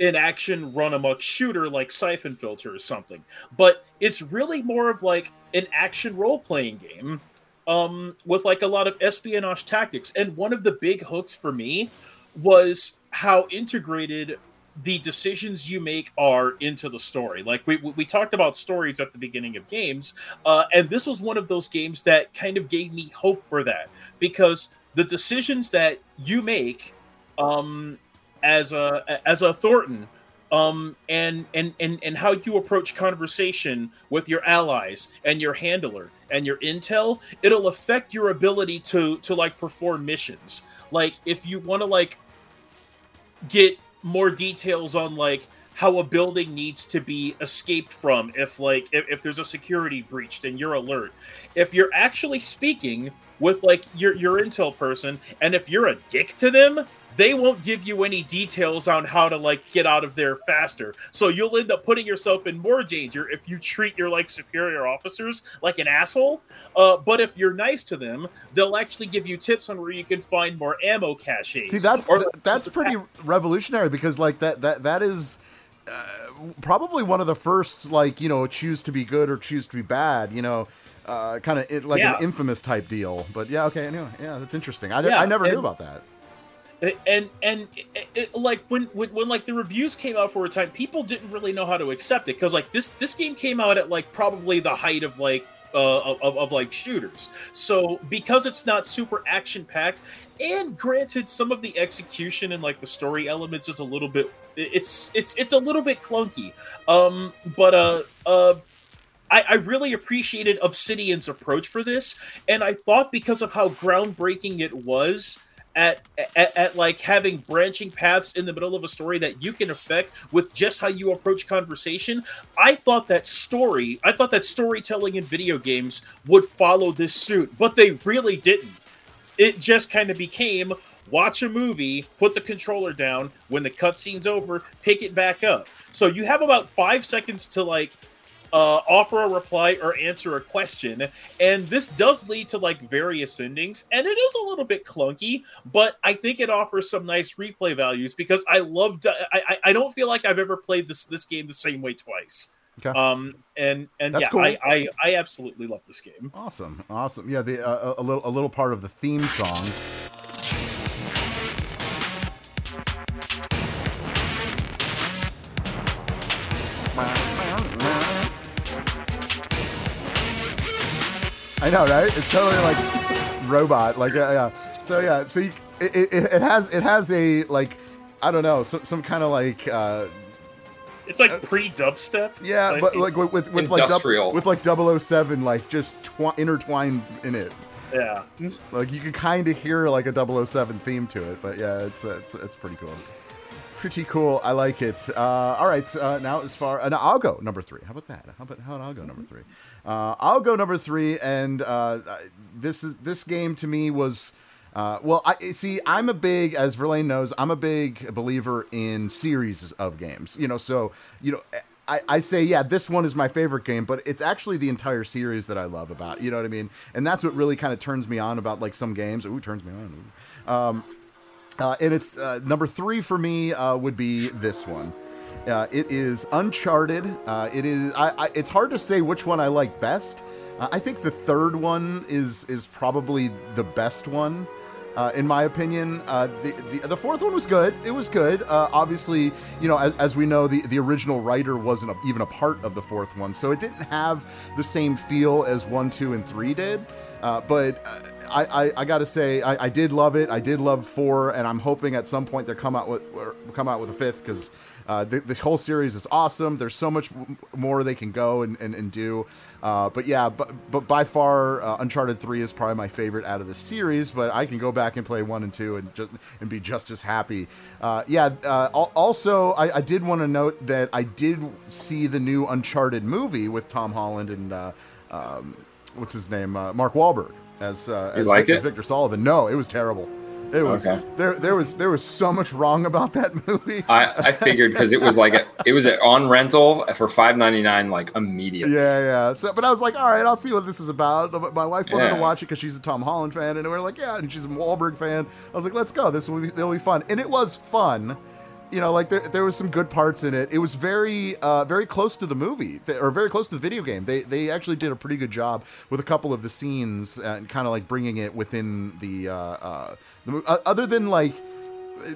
an action run amok shooter like Syphon Filter or something. But it's really more of like an action role playing game um, with like a lot of espionage tactics. And one of the big hooks for me was how integrated the decisions you make are into the story. Like we we talked about stories at the beginning of games, uh, and this was one of those games that kind of gave me hope for that because the decisions that you make um, as a as a Thorton um, and and and and how you approach conversation with your allies and your handler and your intel, it'll affect your ability to to like perform missions. Like if you want to like get more details on like how a building needs to be escaped from if like if, if there's a security breach then you're alert if you're actually speaking with like your your intel person and if you're a dick to them they won't give you any details on how to like get out of there faster. So you'll end up putting yourself in more danger if you treat your like superior officers like an asshole. Uh, but if you're nice to them, they'll actually give you tips on where you can find more ammo caches. See, that's Or- th- that's pretty revolutionary because like that that that is uh, probably one of the first like you know choose to be good or choose to be bad. You know. Uh, kind of like Yeah. an infamous type deal, but yeah, okay, anyway, yeah, that's interesting. I, Yeah, I never knew about that. And and it, it- like when, when when like the reviews came out for a time people didn't really know how to accept it because like this this game came out at like probably the height of like uh, of, of like shooters. So because it's not super action packed and granted some of the execution and like the story elements is a little bit it's it's it's a little bit clunky. Um but uh uh I, I really appreciated Obsidian's approach for this, and I thought because of how groundbreaking it was at, at at like having branching paths in the middle of a story that you can affect with just how you approach conversation. I thought that story, I thought that storytelling in video games would follow this suit, but they really didn't. It just kind of became watch a movie, put the controller down, when the cutscene's over, pick it back up. So you have about five seconds to like uh, offer a reply or answer a question. And this does lead to like various endings, and it is a little bit clunky, but I think it offers some nice replay values because I loved. I, I, I don't feel like I've ever played this this game the same way twice. Okay. Um and and That's yeah, cool. I, I I absolutely love this game. Awesome, awesome. Yeah, the uh, a little a little part of the theme song. I know, right? It's totally like robot, like yeah, yeah. So yeah, so you, it, it, it has it has a like I don't know, so, some kind of like uh, It's like pre dubstep. yeah, but like with with, with like dub, Industrial. with like 007 like just twi- intertwined in it. yeah. Like you could kind of hear like a 007 theme to it, but yeah, it's it's it's pretty cool. Pretty cool. I like it. Uh, all right, uh, now as far, uh, now I'll go number three. How about that? How about how about I'll go number three? Uh, I'll go number three, and uh, this is this game to me was. Uh, well, I see. I'm a big, as Verlaine knows, I'm a big believer in series of games. You know, so you know, I, I say, yeah, this one is my favorite game, but it's actually the entire series that I love about. You know what I mean? And that's what really kind of turns me on about like some games. Ooh, turns me on. Um, uh, and it's uh, number three for me uh, would be this one. Uh, it is Uncharted. Uh, it is. I, I, it's hard to say which one I like best. Uh, I think the third one is is probably the best one. Uh, in my opinion, uh, the, the the fourth one was good. It was good. Uh, obviously, you know, as, as we know, the, the original writer wasn't a, even a part of the fourth one, so it didn't have the same feel as one, two, and three did. Uh, but uh, I, I, I got to say, I, I did love it. I did love four, and I'm hoping at some point they come out with come out with a fifth because uh, the, the whole series is awesome. There's so much more they can go and, and, and do. Uh, but yeah, but, but by far, uh, Uncharted 3 is probably my favorite out of the series, but I can go back and play 1 and 2 and, just, and be just as happy. Uh, yeah, uh, also, I, I did want to note that I did see the new Uncharted movie with Tom Holland and uh, um, what's his name? Uh, Mark Wahlberg as, uh, as, like Victor, as Victor Sullivan. No, it was terrible. It was Okay. there. There was there was so much wrong about that movie. I, I figured because it was like a, it was on rental for five ninety nine like immediately. Yeah, yeah. So, but I was like, all right, I'll see what this is about. My wife wanted to watch it because she's a Tom Holland fan, and we are like, yeah, and she's a Wahlberg fan. I was like, let's go. This will be, it'll be fun, and it was fun. You know, like there, there was some good parts in it. It was very, uh, very close to the movie, or very close to the video game. They, they actually did a pretty good job with a couple of the scenes and kind of like bringing it within the, uh, uh, the uh, other than like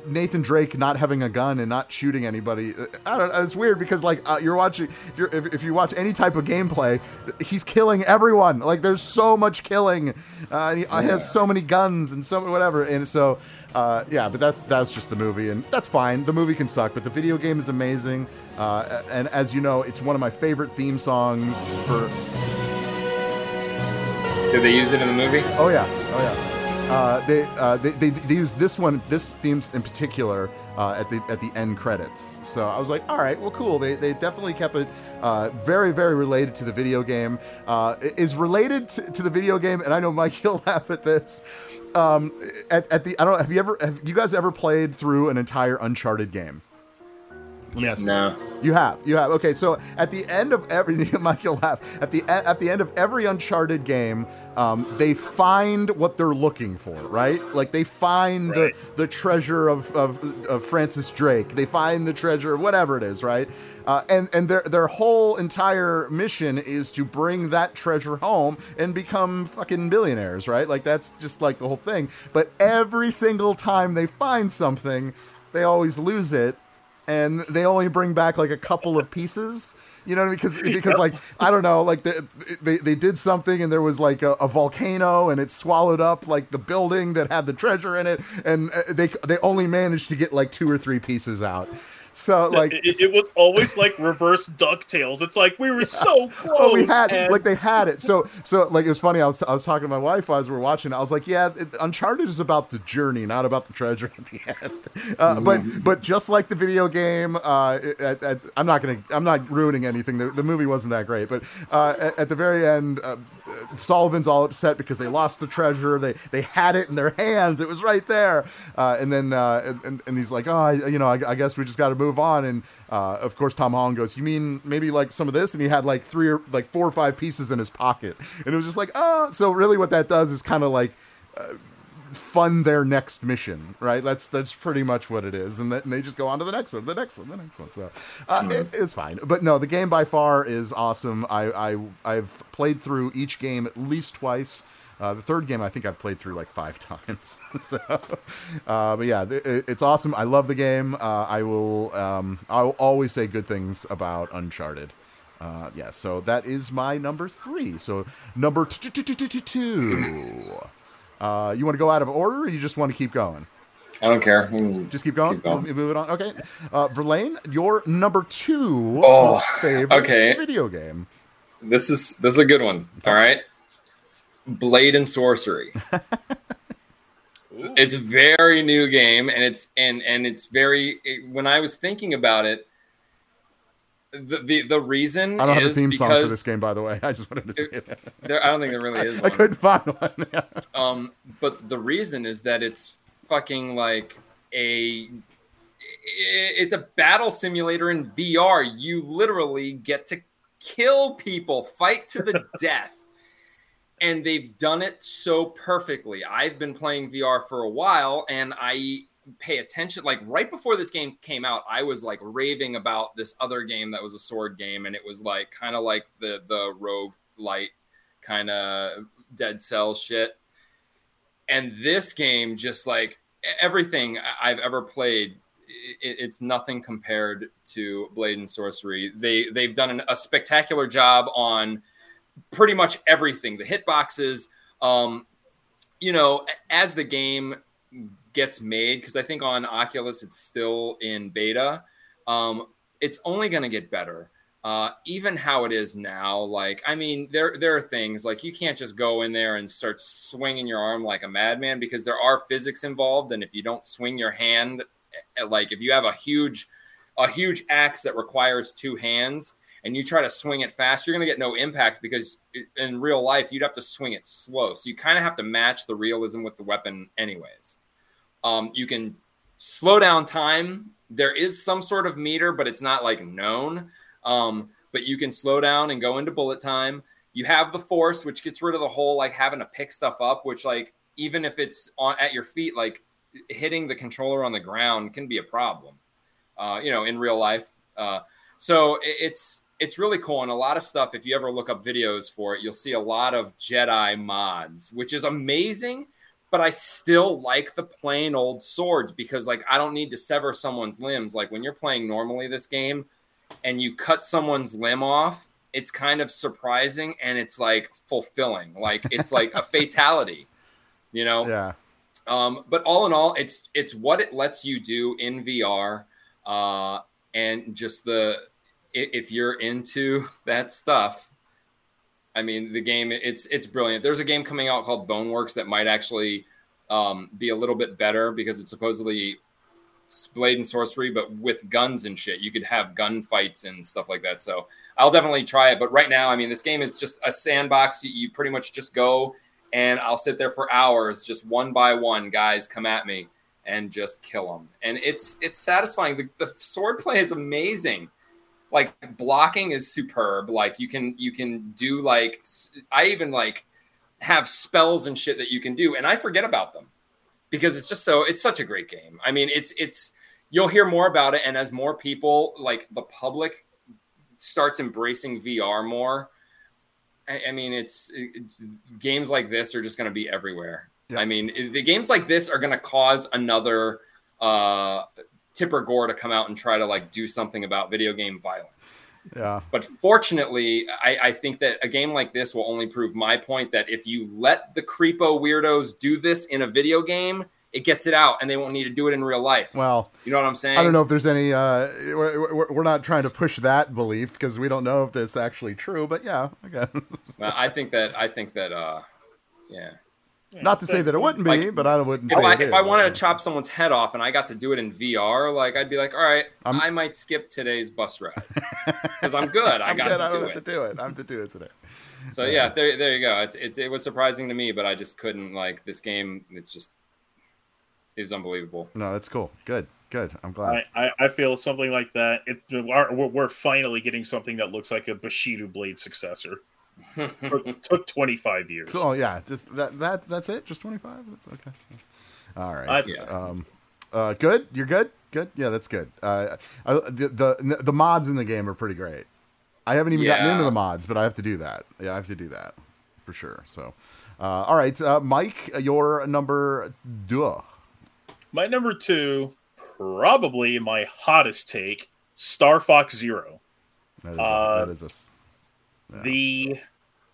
Nathan Drake not having a gun and not shooting anybody. uh, I don't know. It's weird because like uh, you're watching if you're if, if you watch any type of gameplay, he's killing everyone. Like there's so much killing. Uh, he uh, has so many guns and so whatever. And so uh, yeah, but that's that's just the movie, and that's fine. The movie can suck, but the video game is amazing. Uh, and as you know, it's one of my favorite theme songs for Did they use it in the movie? Oh yeah, oh yeah. Uh, they, uh, they, they they use this one, this theme in particular, uh, at the at the end credits. So I was like, all right, well, cool. They, they definitely kept it uh, very very related to the video game. Is related to, to the video game, and I know Mike, you'll laugh at this. Um, at, at the I don't know. Have you ever have you guys ever played through an entire Uncharted game? Let me ask you. No. You have, you have. Okay, so at the end of every, Michael laugh. At the at the end of every Uncharted game, um, they find what they're looking for, right? Like they find Right. the, the treasure of, of of Francis Drake. They find the treasure, of whatever it is, right? Uh, and and their their whole entire mission is to bring that treasure home and become fucking billionaires, right? Like that's just like the whole thing. But every single time they find something, they always lose it and they only bring back like a couple of pieces. You know because because like i don't know like they, they they did something and there was like a, a volcano and it swallowed up like the building that had the treasure in it. And uh, they they only managed to get like two or three pieces out so like it, it was always like reverse Ducktales. It's like we were so close. Oh, we had and- like they had it. So so like it was funny. I was I was talking to my wife as we were watching. I was like, yeah, it, Uncharted is about the journey, not about the treasure at the end. Uh, But but just like the video game, uh, at, at, I'm not gonna I'm not ruining anything. The, the movie wasn't that great, but uh, at, at the very end. Sullivan's all upset because they lost the treasure. They they had it in their hands. It was right there. Uh, and then uh, and, and he's like, oh, I, you know, I, I guess we just got to move on. And uh, of course, Tom Holland goes, you mean maybe like some of this? And he had like three or like four or five pieces in his pocket. And it was just like, oh, so really what that does is kind of like uh, fund their next mission, right? That's that's pretty much what it is, and, that, and they just go on to the next one, the next one, the next one. So uh, it, it's fine, but no, the game by far is awesome. I, I I've played through each game at least twice. Uh, the third game I think I've played through like five times. so, uh, but yeah, it, it's awesome. I love the game. Uh, I will um, I will always say good things about Uncharted. Uh, yeah, so that is my number three. So number two. Uh, you want to go out of order, or you just want to keep going? I don't care. Just keep going. Keep going. Move move it on. Okay. Uh, Verlaine, your number two Oh, favorite okay. video game. This is this is a good one. All right. Blade and Sorcery. it's a very new game and it's and and it's very it- when I was thinking about it the the, the reason I don't have a theme song for this game, by the way. I just wanted to say that. there, I don't think there really is I couldn't find one. Um, but the reason is that it's fucking like a it's a battle simulator in VR. You literally get to kill people, fight to the death. And they've done it so perfectly. I've been playing VR for a while and I pay attention. Like right before this game came out, I was like raving about this other game that was a sword game, and it was like kind of like the the rogue light kind of dead cell shit. And this game, just like everything I've ever played, it, it's nothing compared to Blade and Sorcery. They they've done an, a spectacular job on pretty much everything. The hitboxes, um, you know, as the game gets made, because I think on Oculus it's still in beta. Um, it's only going to get better. Uh, even how it is now, like I mean, there there are things like you can't just go in there and start swinging your arm like a madman because there are physics involved, and if you don't swing your hand, eh, like if you have a huge a huge axe that requires two hands and you try to swing it fast, you're going to get no impact because in real life you'd have to swing it slow. So you kind of have to match the realism with the weapon, anyways. Um, you can slow down time. There is some sort of meter, but it's not like known. Um, but you can slow down and go into bullet time. You have the force, which gets rid of the whole like having to pick stuff up, which like even if it's on at your feet, like hitting the controller on the ground can be a problem. Uh, you know, in real life. Uh, so it, it's it's really cool and a lot of stuff. If you ever look up videos for it, you'll see a lot of Jedi mods, which is amazing. But I still like the plain old swords because like I don't need to sever someone's limbs. Like when you're playing normally this game and you cut someone's limb off, it's kind of surprising and it's like fulfilling. Like it's like a fatality, you know? Yeah. Um, but all in all, it's it's what it lets you do in VR, uh, and just the if you're into that stuff, I mean, the game it's it's brilliant. There's a game coming out called Boneworks that might actually um, be a little bit better because it's supposedly blade and sorcery, but with guns and shit. You could have gunfights and stuff like that. So I'll definitely try it. But right now, I mean, this game is just a sandbox. You, you pretty much just go and I'll sit there for hours, just one by one. Guys come at me and just kill them, and it's it's satisfying. The, the sword play is amazing. Like blocking is superb. Like you can you can do like I even like have spells and shit that you can do, and I forget about them because it's just so it's such a great game. I mean, it's it's you'll hear more about it, and as more people like the public starts embracing VR more, I, I mean, it's, it's games like this are just going to be everywhere. Yeah. I mean, the games like this are going to cause another uh, Tipper Gore to come out and try to like do something about video game violence. Yeah. But fortunately, I, I think that a game like this will only prove my point that if you let the creepo weirdos do this in a video game, it gets it out, and they won't need to do it in real life. Well, you know what I'm saying? I don't know if there's any. Uh, we're, we're, not trying to push that belief because we don't know if that's actually true. But yeah, I guess. Well, I think that I think that uh, yeah. Not to say that it wouldn't be, Like, but I wouldn't If say I, it if is. I wanted to chop someone's head off and I got to do it in VR, like I'd be like, all right, I'm- I might skip today's bus ride because I'm good. I I'm got good, to I don't do have it. to do it. I have to do it today. So yeah, there, there you go. It's, it's it was surprising to me, but I just couldn't like this game. It's just it was unbelievable. No, that's cool. Good, good. I'm glad. I, I, I feel something like that. It, we're, we're finally getting something that looks like a Bushido Blade successor. Took, took 25 years. Oh Yeah, just that that that's it. Just 25. That's okay. All right. I- Yeah. Um, uh, good. You're good. Good. Yeah, that's good. Uh, I, the, the the mods in the game are pretty great. I haven't even gotten into the mods, but I have to do that. Yeah, I have to do that for sure. So, uh, all right, uh, Mike, your number two. My number two, probably my hottest take, Star Fox Zero. That is a, Uh, that is a s- Yeah. The pr-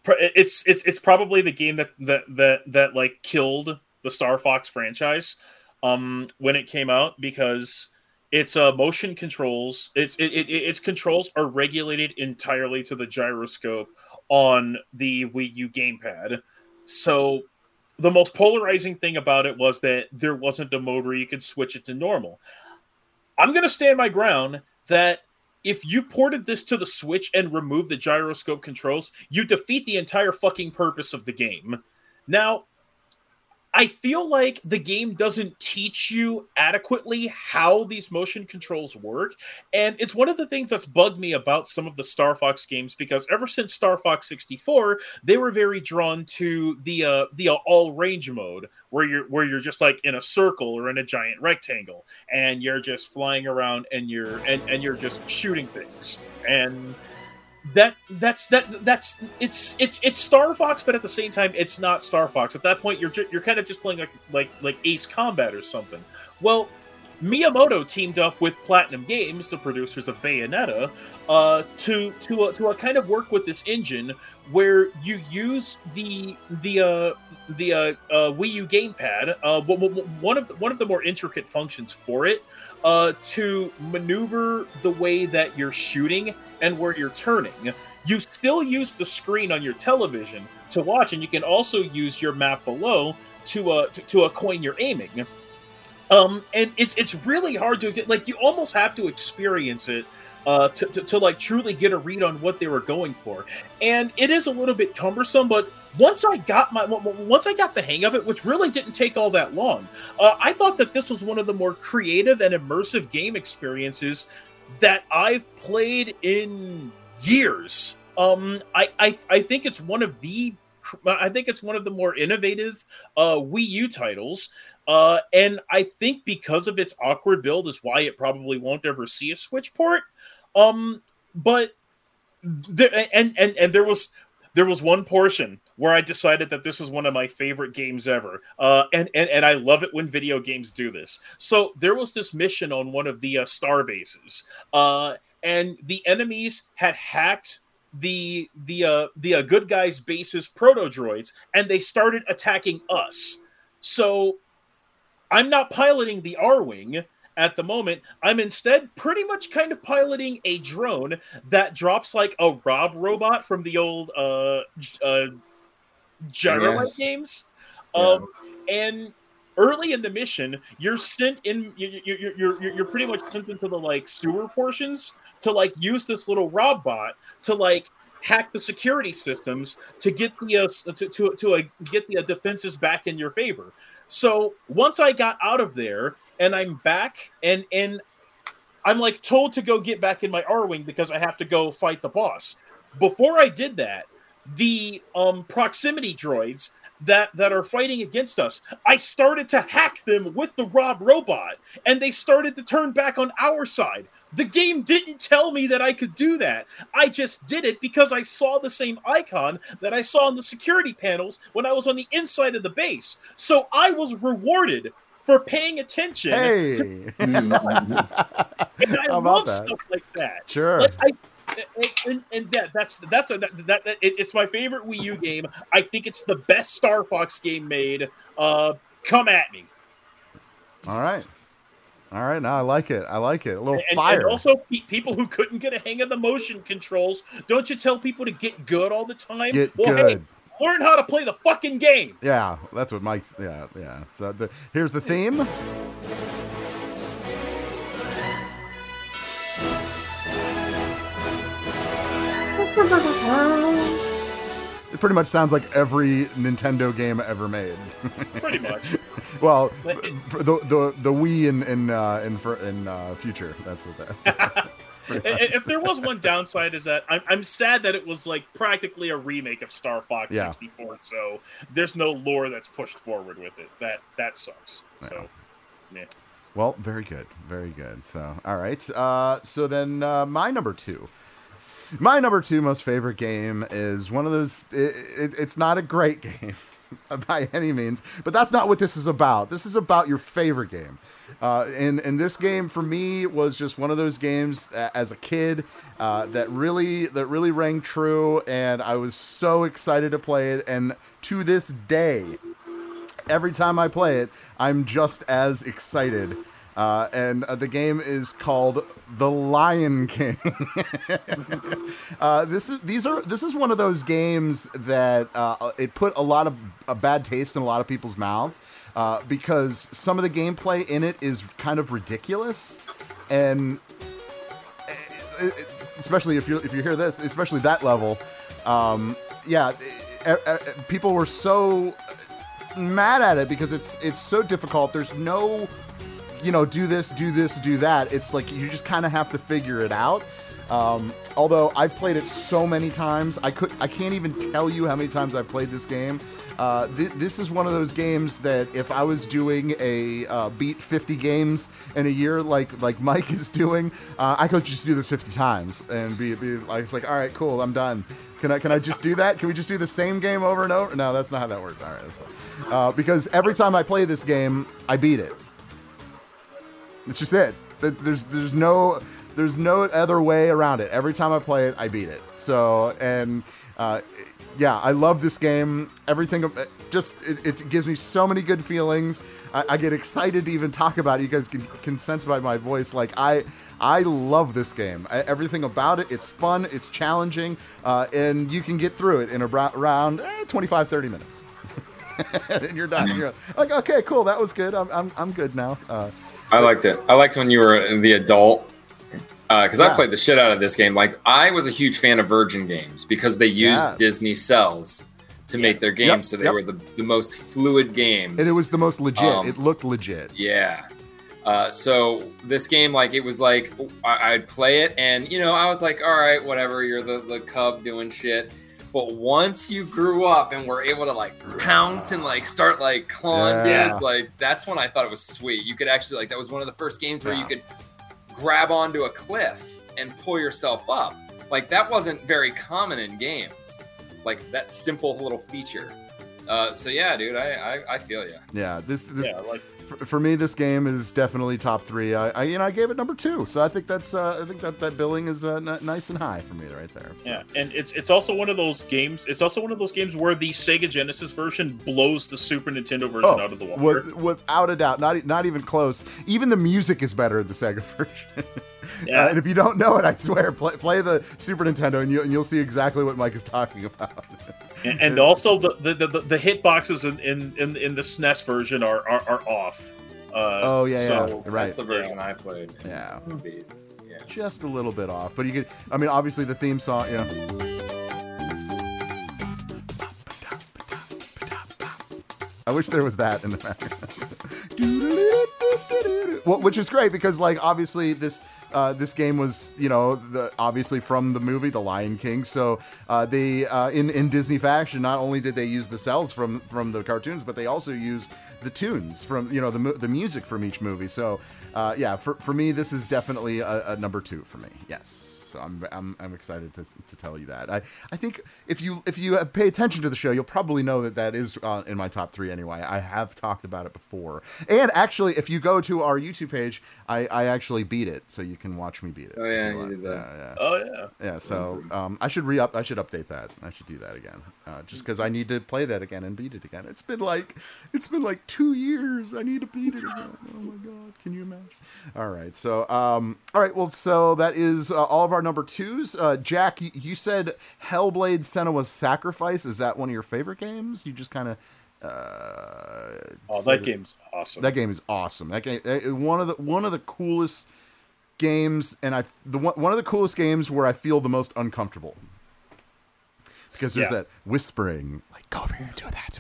it's it's it's probably the game that that that that like killed the Star Fox franchise um when it came out because its uh motion controls its it, it, its controls are regulated entirely to the gyroscope on the Wii U gamepad. So the most polarizing thing about it was that there wasn't a mode where you could switch it to normal. I'm going to stand my ground that if you ported this to the Switch and removed the gyroscope controls, you defeat the entire fucking purpose of the game. Now, I feel like the game doesn't teach you adequately how these motion controls work. And it's one of the things that's bugged me about some of the Star Fox games because ever since Star Fox 64, they were very drawn to the uh, the uh, all range mode where you're where you're just like in a circle or in a giant rectangle and you're just flying around and you're and, and you're just shooting things. And that that's that that's it's it's it's Star Fox, but at the same time, it's not Star Fox. At that point, you're you're kind of just playing like like like Ace Combat or something. Well, Miyamoto teamed up with Platinum Games, the producers of Bayonetta, uh, to to uh, to uh, kind of work with this engine where you use the the uh, the uh, uh, Wii U gamepad. Uh, one of the, one of the more intricate functions for it uh, to maneuver the way that you're shooting and where you're turning. You still use the screen on your television to watch, and you can also use your map below to uh to, to uh, coin your aiming. Um, and it's it's really hard to like. You almost have to experience it uh, to, to, to like truly get a read on what they were going for. And it is a little bit cumbersome, but once I got my once I got the hang of it, which really didn't take all that long, uh, I thought that this was one of the more creative and immersive game experiences that I've played in years. Um, I, I I think it's one of the I think it's one of the more innovative uh, Wii U titles. Uh, and I think because of its awkward build is why it probably won't ever see a Switch port. Um, but there and and and there was there was one portion where I decided that this is one of my favorite games ever. Uh, and, and, and I love it when video games do this. So there was this mission on one of the uh, star bases, uh, and the enemies had hacked the the uh, the uh, good guys' bases proto droids, and they started attacking us. So I'm not piloting the Arwing at the moment. I'm instead pretty much kind of piloting a drone that drops like a Rob robot from the old uh uh Gyro Yes. games. Um and early in the mission, you're sent in you you you you're, you're you're pretty much sent into the like sewer portions to like use this little Rob bot to like hack the security systems to get the uh, to to, to uh, get the uh, defenses back in your favor. So once I got out of there and I'm back and and I'm like told to go get back in my Arwing because I have to go fight the boss. Before I did that, the um proximity droids that that are fighting against us, I started to hack them with the Rob robot and they started to turn back on our side. The game didn't tell me that I could do that. I just did it because I saw the same icon that I saw on the security panels when I was on the inside of the base. So I was rewarded for paying attention. Hey, to- and I love that? stuff like that. sure. Like I, and, and, and that that's that's a, that, that, that it, it's my favorite Wii U game. I think it's the best Star Fox game made. Uh, come at me. All right. All right. Now I like it. I like it. A little And, fire. and also, pe- people who couldn't get a hang of the motion controls, don't you tell people to get good all the time? Get well, hey, good. learn how to play the fucking game. Yeah, that's what Mike's. Yeah, yeah. So the, here's the theme. It pretty much sounds like every Nintendo game ever made. Pretty much. well, it- the the the Wii in in uh, in, for, in uh, future. That's what that. If there was one downside, is that I'm, I'm sad that it was like practically a remake of Star Fox Yeah. 64. So there's no lore that's pushed forward with it. That that sucks. So yeah. Well, very good, very good. So, all right. Uh, so then, uh, my number two, my number two most favorite game is one of those. It, it, it's not a great game by any means, but that's not what this is about. This is about your favorite game. Uh, and and this game for me was just one of those games as a kid uh, that really that really rang true, and I was so excited to play it. And to this day, every time I play it, I'm just as excited. Uh, and uh, the game is called The Lion King. uh, this is these are this is one of those games that uh, it put a lot of a bad taste in a lot of people's mouths uh, because some of the gameplay in it is kind of ridiculous, and uh, especially if you if you hear this, especially that level, um, yeah, uh, people were so mad at it because it's it's so difficult. There's no, you know, do this, do this, do that. It's like you just kind of have to figure it out. Um, although I've played it so many times, I could I can't even tell you how many times I've played this game. Uh, th- this is one of those games that if I was doing a uh, beat 50 games in a year like like Mike is doing, uh, I could just do this 50 times and be, be like, it's like, all right, cool, I'm done. Can I can I just do that? Can we just do the same game over and over? No, that's not how that works. All right, that's fine. Uh, because every time I play this game, I beat it. It's just it. Th- There's there's no there's no other way around it. Every time I play it, I beat it. So and uh, yeah, I love this game. Everything of- just it, it gives me so many good feelings. I, I get excited to even talk about it. You guys can, can sense by my voice. Like I I love this game. I, everything about it. It's fun. It's challenging, uh, and you can get through it in around eh, 25 30 minutes. and you're done. You're like, okay, cool. That was good. I'm, I'm, I'm good now. Uh, I liked it. I liked when you were the adult because Yeah. I played the shit out of this game. Like I was a huge fan of Virgin games because they used Yes. Disney cels to make their games, Yep, so they yep. were the, the most fluid games. and it was the most legit. Um, it looked legit. Yeah. Uh, so this game, like, it was like I, I'd play it, and you know, I was like, all right, whatever. You're the the cub doing shit. But once you grew up and were able to like pounce and like start like clawing Yeah. dudes, like that's when I thought it was sweet. You could actually like that was one of the first games where Yeah. you could grab onto a cliff and pull yourself up. Like that wasn't very common in games. like that simple little feature. Uh, so yeah, dude, I I, I feel you. Yeah, this this Yeah, like for, for me, this game is definitely top three. I, I you know I gave it number two, so I think that's uh, I think that that billing is uh, n- nice and high for me right there. So. yeah, and it's it's also one of those games. It's also one of those games where the Sega Genesis version blows the Super Nintendo version Oh, out of the water. with, without a doubt, not not even close. Even the music is better in the Sega version. Yeah. Uh, and if you don't know it, I swear, play, play the Super Nintendo, and, you, and you'll see exactly what Mike is talking about. and, and also the the, the, the hit boxes in, in, in, in the SNES version are are, are off. Uh, Oh, yeah, so, yeah. Right. That's the version I played. Yeah. Yeah. Just a little bit off, but you could. I mean, obviously the theme song. Yeah. I wish there was that in the background. which is great because, like, obviously this uh, this game was, you know, the obviously from the movie The Lion King. So uh, they, uh, in in Disney fashion, not only did they use the cels from from the cartoons, but they also used the tunes from you know the the music from each movie. So uh, yeah, for for me, this is definitely a, a number two for me. Yes. So I'm, I'm, I'm excited to, to tell you that. I, I think if you if you pay attention to the show, you'll probably know that that is uh, in my top three anyway. I have talked about it before. And actually, if you go to our YouTube page, I, I actually beat it, so you can watch me beat it. Oh, yeah, if you did that. Yeah, yeah. Oh yeah. Yeah, so um, I should re up. I should update that. I should do that again, uh, just because I need to play that again and beat it again. It's been like, it's been like two years. I need to beat it again. Oh my god, can you imagine? All right, so um, all right, well, so that is uh, all of our number twos. Uh, Jack, you, you said Hellblade: Senua's Sacrifice. Is that one of your favorite games? You just kind of. Uh, Oh, that it- game's awesome. that game is awesome. That game, uh, one of the one of the coolest games, and I the one, one of the coolest games where I feel the most uncomfortable because there's Yeah. that whispering, like go over here and do that.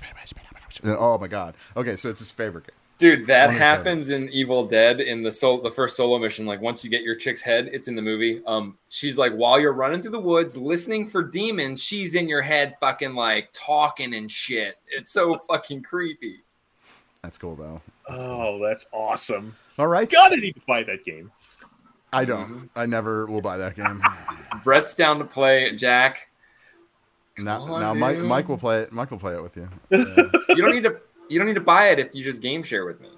Oh my god. Okay, so it's his favorite game. Dude, that One of the happens in Evil Dead in the sol- the first solo mission. Like once you get your chick's head, it's in the movie. Um, she's like while you're running through the woods listening for demons, she's in your head, fucking like talking and shit. It's so fucking creepy. That's cool though. oh, that's awesome. All right, Gotta need to buy that game. I don't. I never will buy that game. Brett's down to play. Jack, now, on, now Mike. Mike will play it. Mike will play it with you. you don't need to. You don't need to buy it if you just game share with me.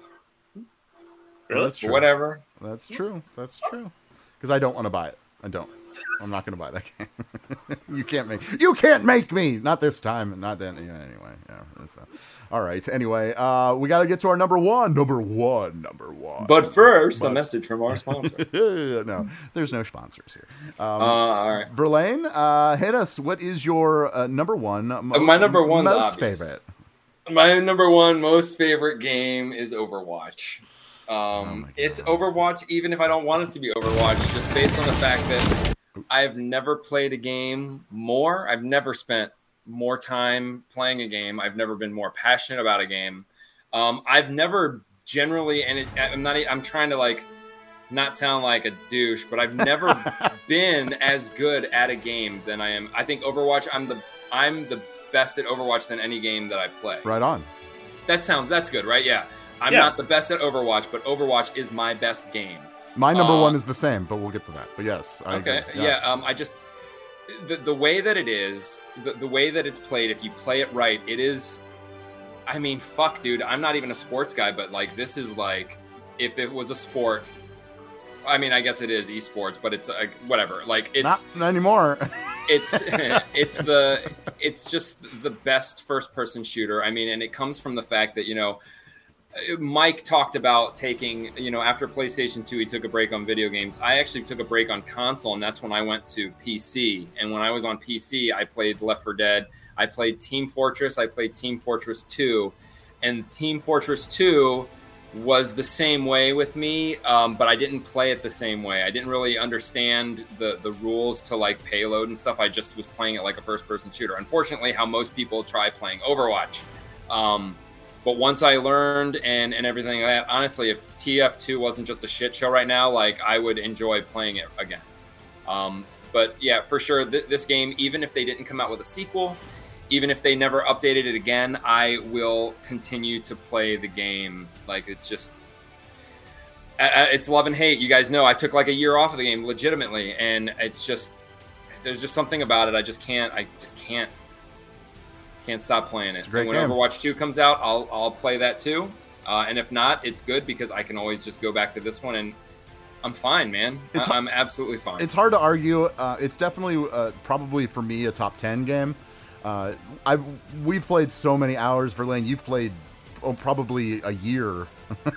Really? That's true. whatever. That's true. That's true. Because I don't want to buy it. I don't. I'm not going to buy that game. you can't make. You can't make me. Not this time. Not then. Yeah. Anyway. Yeah. That's, uh, all right. Anyway, uh, we got to get to our number one. Number one. Number one. But first, a message from our sponsor. no, there's no sponsors here. Um, uh, all right. Verlaine, uh, hit us. What is your uh, number one? mo- Uh, my number one most obvious. favorite. My number one most favorite game is Overwatch. Um, Oh it's Overwatch, even if I don't want it to be Overwatch, just based on the fact that I've never played a game more. I've never spent more time playing a game. I've never been more passionate about a game. Um, I've never generally, and it, I'm not. I'm trying to like not sound like a douche, but I've never been as good at a game than I am. I think Overwatch. I'm the I'm the best at Overwatch than any game that I play. Right on. That sounds that's good, right? Yeah. I'm Yeah. not the best at Overwatch, but Overwatch is my best game. My number Uh, one is the same, but we'll get to that. But yes. I Okay. agree. Yeah. Um. I just the the way that it is, the, the way that it's played. If you play it right, it is. I mean, fuck, dude. I'm not even a sports guy, but like this is like if it was a sport. I mean, I guess it is esports, but it's like whatever. Like it's Not, not anymore. it's it's the it's just the best first person shooter. I mean and it comes from the fact that you know mike talked about taking you know after playstation 2 he took a break on video games. I actually took a break on console and that's when i went to pc and when i was on pc i played left 4 dead. I played team fortress. I played team fortress 2 and team fortress 2 was the same way with me, um, but I didn't play it the same way. I didn't really understand the the rules to like payload and stuff. I just was playing it like a first person shooter. Unfortunately, how most people try playing Overwatch. Um, but once I learned and and everything like that, honestly, if TF2 wasn't just a shit show right now, like I would enjoy playing it again. Um, but yeah, for sure, th- this game, even if they didn't come out with a sequel, even if they never updated it again, I will continue to play the game. Like it's just, it's love and hate. You guys know I took like a year off of the game, legitimately, and it's just there's just something about it. I just can't. I just can't Can't stop playing it. a great and when game. Overwatch 2 comes out, I'll I'll play that too. Uh, and if not, it's good because I can always just go back to this one and I'm fine, man. It's- I'm absolutely fine. It's hard to argue. Uh, it's definitely uh, probably for me a top ten game. Uh, I've we've played so many hours. Verlaine, you've played oh, probably a year.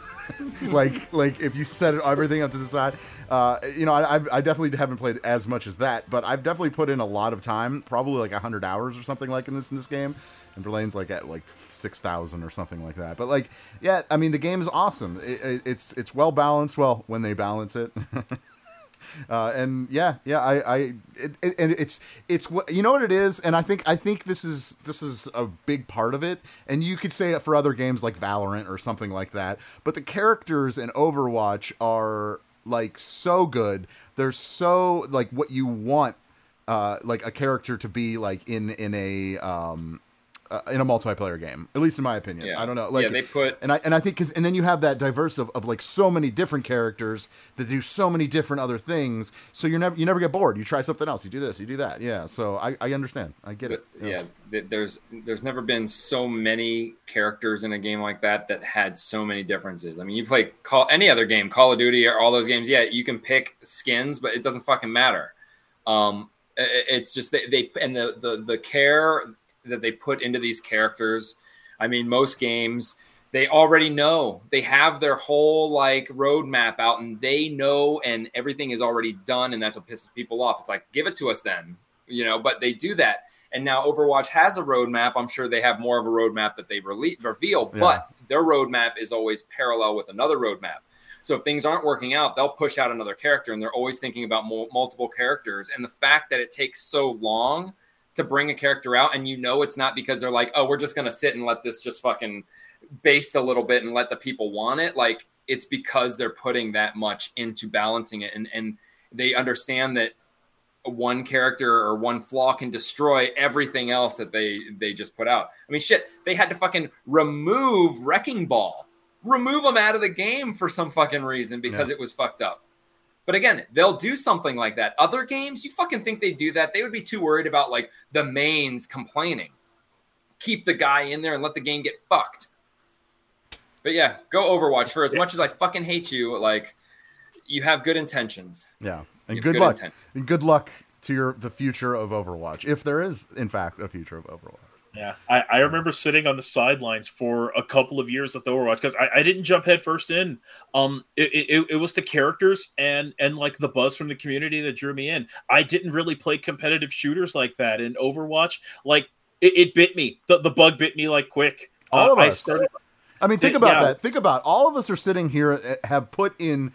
like like if you set everything up to the side, uh, you know I, I've- I definitely haven't played as much as that, but I've definitely put in a lot of time, probably like hundred hours or something like in this in this game. And Verlaine's like at like six thousand or something like that. But like, yeah, I mean the game is awesome. It, it, it's it's well balanced. Well, when they balance it. Uh, and yeah, yeah, I, I, it, it, and it's, it's what you know what it is, and I think, I think this is, this is a big part of it. And you could say it for other games like Valorant or something like that. But the characters in Overwatch are like so good. They're so like what you want, uh, like a character to be like in in a um, uh, in a multiplayer game. At least in my opinion. Yeah. I don't know. Like Yeah, they put- and I and I think because and then you have that diverse of, of like so many different characters that do so many different other things. So you're never you never get bored. You try something else. You do this. You do that. Yeah. So I, I understand. I get it. yeah, th- there's there's never been so many characters in a game like that that had so many differences. I mean, you play call any other game, Call of Duty or all those games. Yeah, you can pick skins, but it doesn't fucking matter. Um, it's just they, they and the, the the care that they put into these characters. I mean, most games they already know. They have their whole like roadmap out and they know and everything is already done and that's what pisses people off. It's like give it to us then you know? But they do that. And now overwatch has a roadmap. I'm sure they have more of a roadmap that they rele- reveal Yeah. but their roadmap is always parallel with another roadmap. So if things aren't working out they'll push out another character and they're always thinking about mul- multiple characters. And the fact that it takes so long to bring a character out and you know it's not because they're like oh we're just to sit and let this just fucking baste a little bit and let the people want it. Like it's because they're putting that much into balancing it and and they understand that one character or one flaw can destroy everything else that they they just put out. I mean shit they had to fucking remove wrecking ball. Remove them out of the game for some fucking reason because Yeah. it was fucked up but again, they'll do something like that. Other games, you fucking think they do that? They would be too worried about like the mains complaining. Keep the guy in there and let the game get fucked. But yeah, go Overwatch for as much as I fucking hate you. Like, you have good intentions. Yeah. And good, good luck. intent. And good luck to your the future of Overwatch, if there is in fact a future of Overwatch. Yeah, I, I remember sitting on the sidelines for a couple of years with Overwatch because I, I didn't jump headfirst in. Um, it, it, it was the characters and and like the buzz from the community that drew me in. I didn't really play competitive shooters like that in Overwatch. Like it, it bit me. The, the bug bit me like quick. All Uh, of I us. started. I mean, think Yeah. about that. Think about all of us are sitting here uh, have put in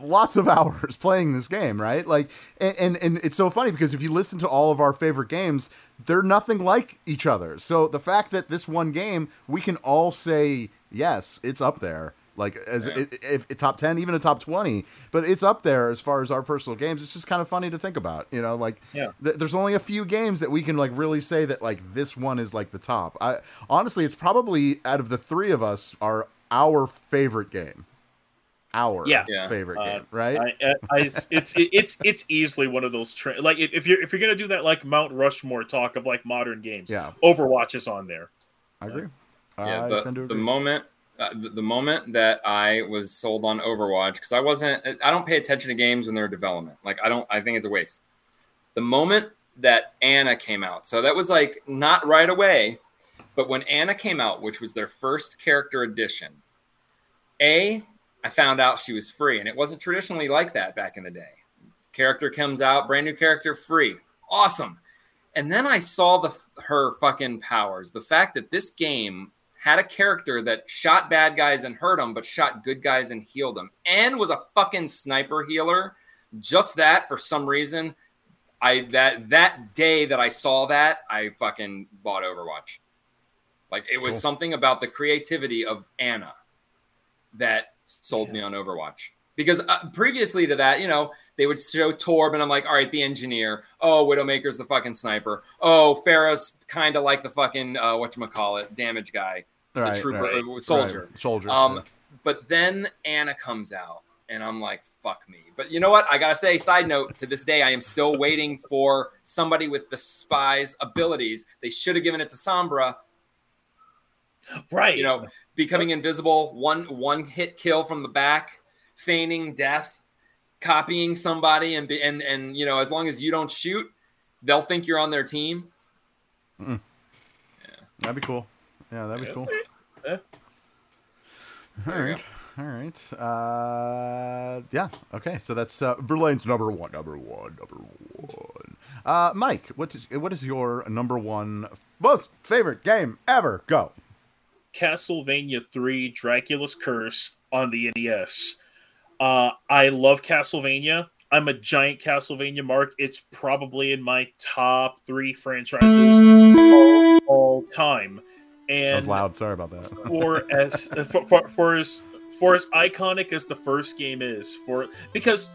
lots of hours playing this game, right? Like, and, and and it's so funny because if you listen to all of our favorite games, they're nothing like each other. So the fact that this one game, we can all say yes, it's up there. Like as Yeah. it, top ten, even a top twenty, but it's up there as far as our personal games. It's just kind of funny to think about, you know. Like, Yeah. th- there's only a few games that we can like really say that like this one is like the top. I honestly, it's probably out of the three of us are our favorite game. Our Yeah. Yeah. favorite Uh, game, right? I, I, I- it's it's it's easily one of those tra- like if, if you're if you're gonna do that like Mount Rushmore talk of like modern games, Yeah. Overwatch is on there. I agree. yeah, I the, tend to the moment uh, the, the moment that I was sold on Overwatch because I wasn't I don't pay attention to games when they're in development. Like I don't I think it's a waste. The moment that Ana came out, so that was like not right away, but when Ana came out, which was their first character edition, a I found out she was free, and it wasn't traditionally like that back in the day. Character comes out, brand new character, free, awesome. And then I saw the her fucking powers. The fact that this game had a character that shot bad guys and hurt them, but shot good guys and healed them, and was a fucking sniper healer. Just that for some reason, I that that day that I saw that, I fucking bought Overwatch. Like it was Cool. something about the creativity of Ana that sold me on Overwatch. Because uh, previously to that, you know, they would show Torb, and I'm like, all right, the engineer. Oh, Widowmaker's the fucking sniper. Oh, Pharah's kind of like the fucking uh, what you call it, damage guy, Right, the trooper, right. uh, soldier. Right, soldier. Um, yeah. but then Ana comes out, and I'm like, fuck me. But you know what? I gotta say, side note, to this day, I am still waiting for somebody with the spy's abilities. They should have given it to Sombra. Right. You know, becoming invisible, one one hit kill from the back, feigning death, copying somebody, and be, and and you know, as long as you don't shoot, they'll think you're on their team. Yeah, That'd be cool. Yeah, that'd be Yeah, cool. Yeah. All There you right. All right. Uh, yeah. Okay. So that's uh, Verlaine's number one. Number one. Number one. Uh, Mike, what is what is your number one most favorite game ever? Go. Castlevania 3 Dracula's Curse on the NES. Uh, I love Castlevania. I'm a giant Castlevania mark. It's probably in my top three franchises all, all time. That And was loud. Sorry about that. for as for, for, for as for as iconic as the first game is for because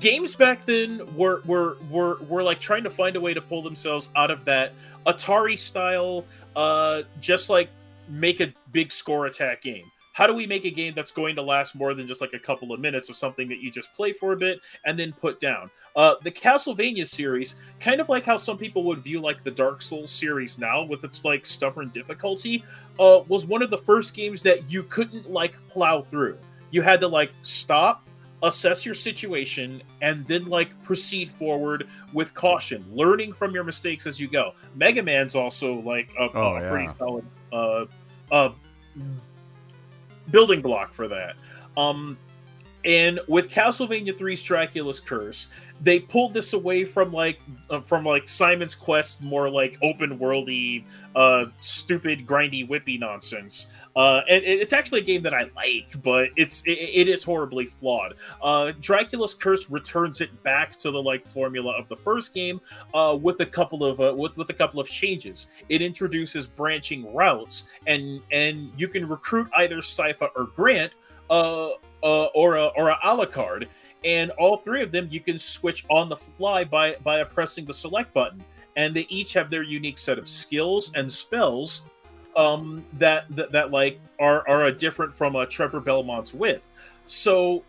games back then were were were were like trying to find a way to pull themselves out of that Atari style uh just like make a big score attack game. How do we make a game that's going to last more than just like a couple of minutes of something that you just play for a bit and then put down? Uh, the Castlevania series, kind of like how some people would view like the Dark Souls series now with its like stubborn difficulty, uh, was one of the first games that you couldn't like plow through. You had to like stop, assess your situation, and then like proceed forward with caution, learning from your mistakes as you go. Mega Man's also like a, Oh, a yeah. pretty solid uh, uh, building block for that. Um, and with Castlevania 3's Dracula's Curse, they pulled this away from like uh, from like Simon's Quest, more like open worldy, uh, stupid, grindy, whippy nonsense. Uh, and it- it's actually a game that I like, but it's it, it is horribly flawed. Uh, Dracula's Curse returns it back to the like formula of the first game, uh, with a couple of uh, with with a couple of changes. It introduces branching routes, and and you can recruit either Sypha or Grant, uh, uh, or a or a Alucard, and all three of them you can switch on the fly by by pressing the select button, and they each have their unique set of skills and spells um, that, that that like are are a different from a Trevor Belmont's whip. So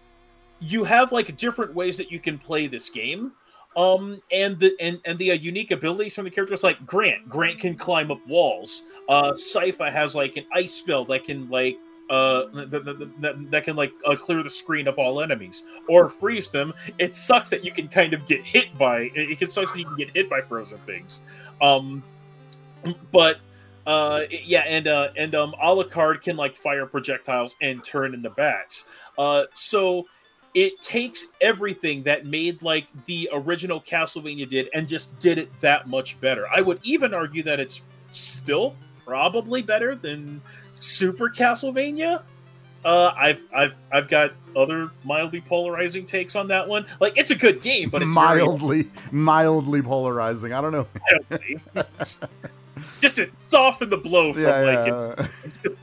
you have like different ways that you can play this game. Um, and the and, and the uh, unique abilities from the characters like Grant. Grant can climb up walls. Uh, Sypha has like an ice spell that can like uh that, that, that, that can like uh, clear the screen of all enemies or freeze them. It sucks that you can kind of get hit by. It, it sucks that you can get hit by frozen things. Um, but uh yeah and uh and um alucard can like fire projectiles and turn into bats. Uh so it takes everything that made like the original castlevania did and just did it that much better. I would even argue that it's still probably better than super castlevania. Uh i've i've i've got other mildly polarizing takes on that one. Like it's a good game but it's very mildly, mildly polarizing. I don't know. just to soften the blow from Yeah, like yeah.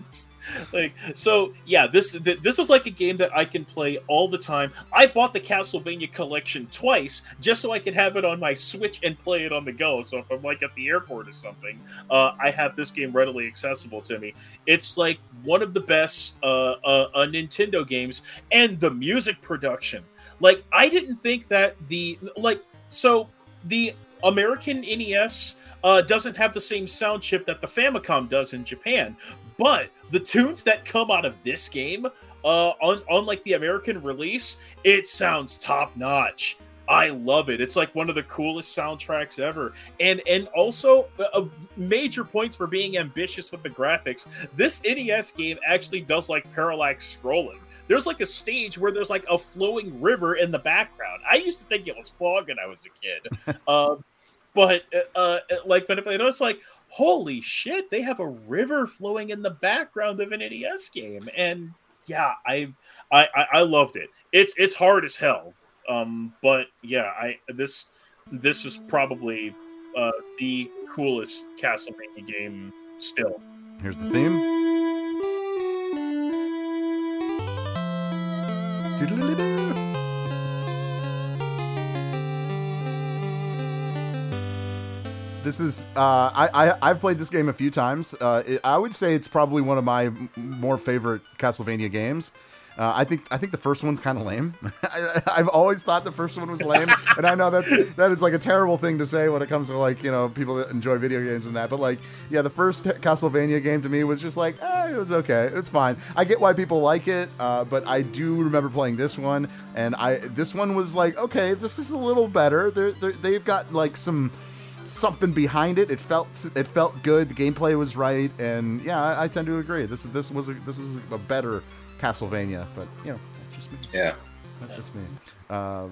like so yeah this th- this was like a game that i can play all the time. I bought the castlevania collection twice just so i could have it on my switch and play it on the go. So if i'm like at the airport or something uh, i have this game readily accessible to me. It's like one of the best uh, uh, uh, nintendo games and the music production. Like i didn't think that the like so the american nes uh, doesn't have the same sound chip that the Famicom does in Japan. But the tunes that come out of this game, uh, on, on the American release, it sounds top notch. I love it. It's like one of the coolest soundtracks ever. And and also uh, major points for being ambitious with the graphics. This NES game actually does like parallax scrolling. There's like a stage where there's like a flowing river in the background. I used to think it was fog when I was a kid. um, but uh, uh, like but if I notice like holy shit they have a river flowing in the background of an NES game. And yeah I I I, loved it. It's it's hard as hell. Um but yeah I this this is probably uh the coolest Castlevania game still. Here's the theme. This is uh, I, I I've played this game a few times. Uh, it, I would say it's probably one of my m- more favorite Castlevania games. Uh, I think I think the first one's kind of lame. I, I've always thought the first one was lame, and I know that's that is like a terrible thing to say when it comes to like you know people that enjoy video games and that. But like, yeah, the first Castlevania game to me was just like, eh, it was okay, it's fine. I get why people like it, uh, but I do remember playing this one, and I this one was like, okay, this is a little better. They're, they're they've got like some something behind it. It felt it felt good. The gameplay was right, and yeah, I, I tend to agree. This this was a, this is a better Castlevania, but you know, that's just me. Yeah. That's just me. Uh,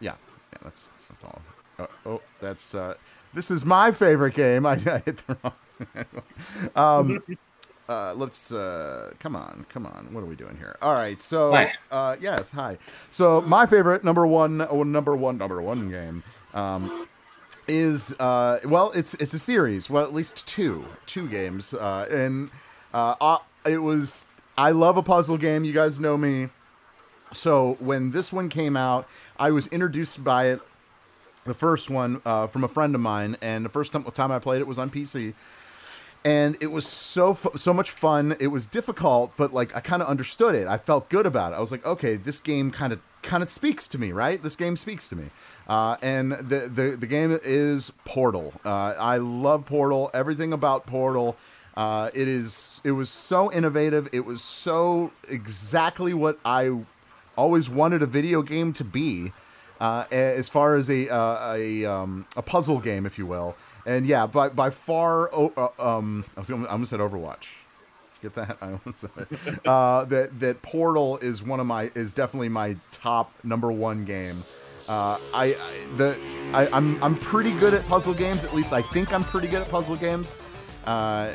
yeah, yeah, that's that's all. Uh, oh, that's uh, this is my favorite game. I, I hit the wrong. um, uh, let's uh, come on, come on. What are we doing here? All right, so Hi. uh, yes, hi. So my favorite number one, oh, number one, number one game. Um, is uh well it's it's a series. Well at least two two games uh and uh uh, it was i love a puzzle game you guys know me. So when this one came out i was introduced by it the first one uh, from a friend of mine and the first time, time i played it was on pc and it was so fu- so much fun. It was difficult but like i kind of understood it. I felt good about it. I was like okay this game kind of kind of speaks to me right? This game speaks to me. Uh, and the, the the game is portal. Uh, i love portal everything about portal. Uh, it is it was so innovative. It was so exactly what i always wanted a video game to be uh, as far as a uh, a um, a puzzle game, if you will. And yeah, by by far, oh, uh, um, I was gonna, I almost said Overwatch. Get that? I almost said it. Uh, that that Portal is one of my is definitely my top number one game. Uh, I, I the I, I'm I'm pretty good at puzzle games. At least I think I'm pretty good at puzzle games. Uh,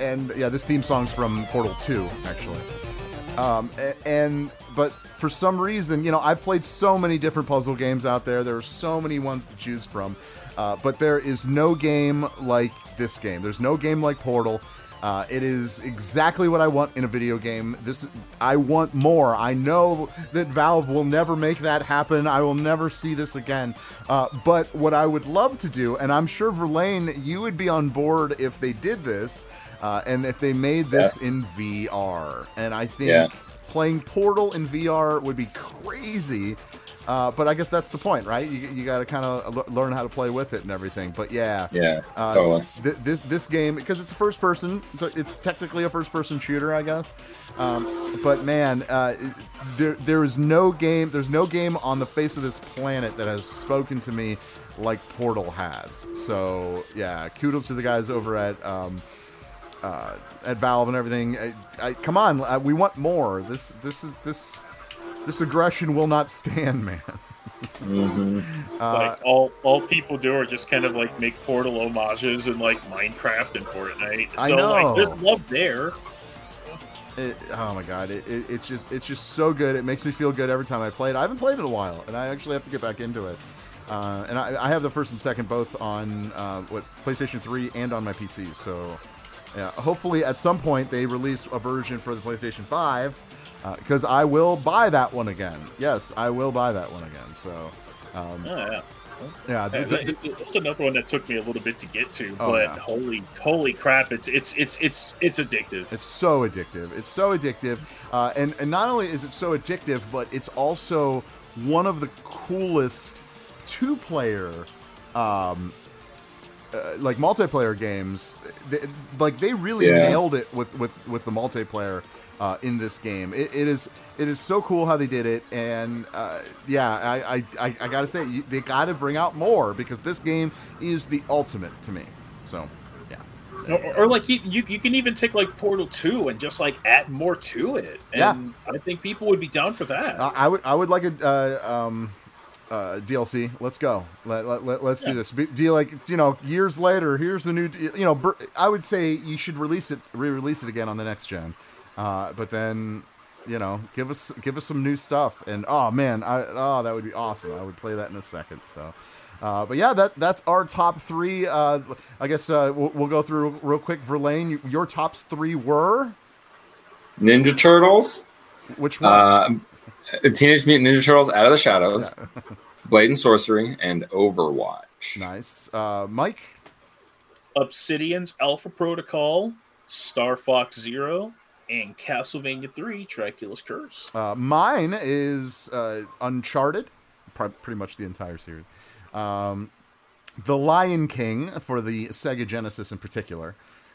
and yeah, this theme song's from Portal Two, actually. Um, and but for some reason, you know, I've played so many different puzzle games out there. There are so many ones to choose from, uh, but there is no game like this game. There's no game like Portal. Uh, it is exactly what I want in a video game. This I want more. I know that Valve will never make that happen. I will never see this again. Uh, but what I would love to do, and I'm sure Verlaine, you would be on board if they did this, uh, and if they made this Yes. in VR. And I think Yeah. playing Portal in VR would be crazy. Uh, but I guess that's the point, right? You, you got to kind of learn how to play with it and everything. But yeah, Yeah, uh, totally. th- this this game because it's a first person, so it's technically a first person shooter, I guess. Um, but man, uh, there there is no game, there's no game on the face of this planet that has spoken to me like Portal has. So yeah, kudos to the guys over at. Um, uh, at Valve and everything, I, I, come on, uh, we want more. This, this is this, this aggression will not stand, man. hmm Uh, like all all people do are just kind of like make Portal homages and like Minecraft and Fortnite. I So know. like there's love there. It, oh my god, it, it, it's just it's just so good. It makes me feel good every time I play it. I haven't played it in a while, and I actually have to get back into it. Uh, and I, I have the first and second both on uh, what PlayStation 3 and on my PC. So yeah, hopefully at some point they release a version for the PlayStation 5 because I will buy that one again. Yes, I will buy that one again. So um, Oh, yeah. yeah, Yeah, th- th- th- That's another one that took me a little bit to get to, Oh, but yeah. holy, holy crap! It's it's it's it's it's addictive. It's so addictive. It's so addictive, uh, and and not only is it so addictive, but it's also one of the coolest two-player, um, uh, like multiplayer games. They, like they really Yeah. nailed it with with with the multiplayer uh, in this game. It, it is it is so cool how they did it, and uh, yeah, I I, I, I gotta say they got to bring out more because this game is the ultimate to me. So yeah. Or, or like you, you, you can even take like Portal Two and just like add more to it. And Yeah. I think people would be down for that. I I would I would like a uh, um, uh, DLC. Let's go. Let, let, let, us Yeah. do this. Be, do you like you know years later? Here's the new. You know, I would say you should release it, re-release it again on the next gen. Uh, but then, you know, give us give us some new stuff. And oh man, I oh that would be awesome. I would play that in a second. So. Uh, but yeah, that that's our top three. Uh, I guess uh, we'll, we'll go through real quick. Verlaine, you- your tops three were Ninja Turtles, which one? uh, Teenage Mutant Ninja Turtles Out of the Shadows, Blade and Sorcery, and Overwatch. nice, uh, Mike. Obsidian's Alpha Protocol, Star Fox Zero, and Castlevania 3 Dracula's Curse. Uh, mine is uh, Uncharted, pr- pretty much the entire series. Um, the Lion King for the Sega Genesis in particular,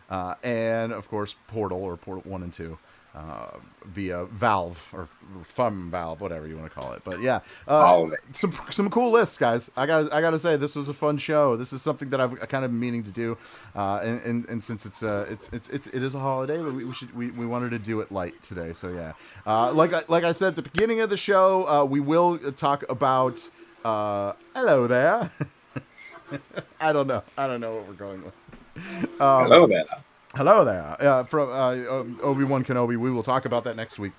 uh, and of course Portal or Portal One and Two. Uh, via Valve or from Valve, whatever you want to call it, but yeah, uh, some some cool lists, guys. I got I got to say this was a fun show. This is something that I've kind of been meaning to do, uh, and, and and since it's uh it's it's, it's it is a holiday, we, we should we, we wanted to do it light today. So yeah, uh, like I, like I said at the beginning of the show, uh, we will talk about uh, hello there. I don't know. I don't know what we're going with. Um, Hello there. Hello there. Uh, from uh, Obi Wan Kenobi, we will talk about that next week,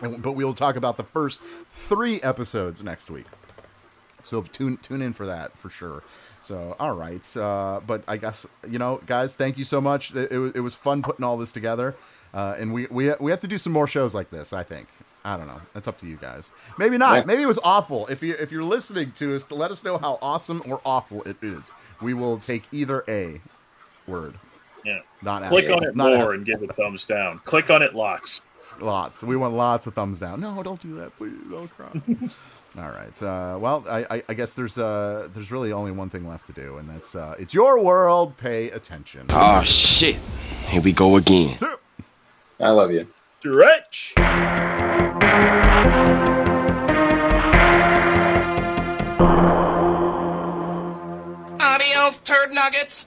but we will talk about the first three episodes next week. So tune tune in for that for sure. So all right, uh, but I guess you know, guys, thank you so much. It, it, was, it was fun putting all this together, uh, and we, we we have to do some more shows like this. I think. I don't know. That's up to you guys. Maybe not. Yeah. Maybe it was awful. If you if you're listening to us, let us know how awesome or awful it is. We will take either a word. Yeah. Not Click asshole. on it Not more asshole. and give it thumbs down. Click on it lots. Lots. We want lots of thumbs down. No, don't do that, please. Don't cry. All right. Uh, well, I, I, I guess there's uh, there's really only one thing left to do, and that's uh, it's your world. Pay attention. Oh, shit. Here we go again. So- I love you. Stretch. Adios, turd nuggets.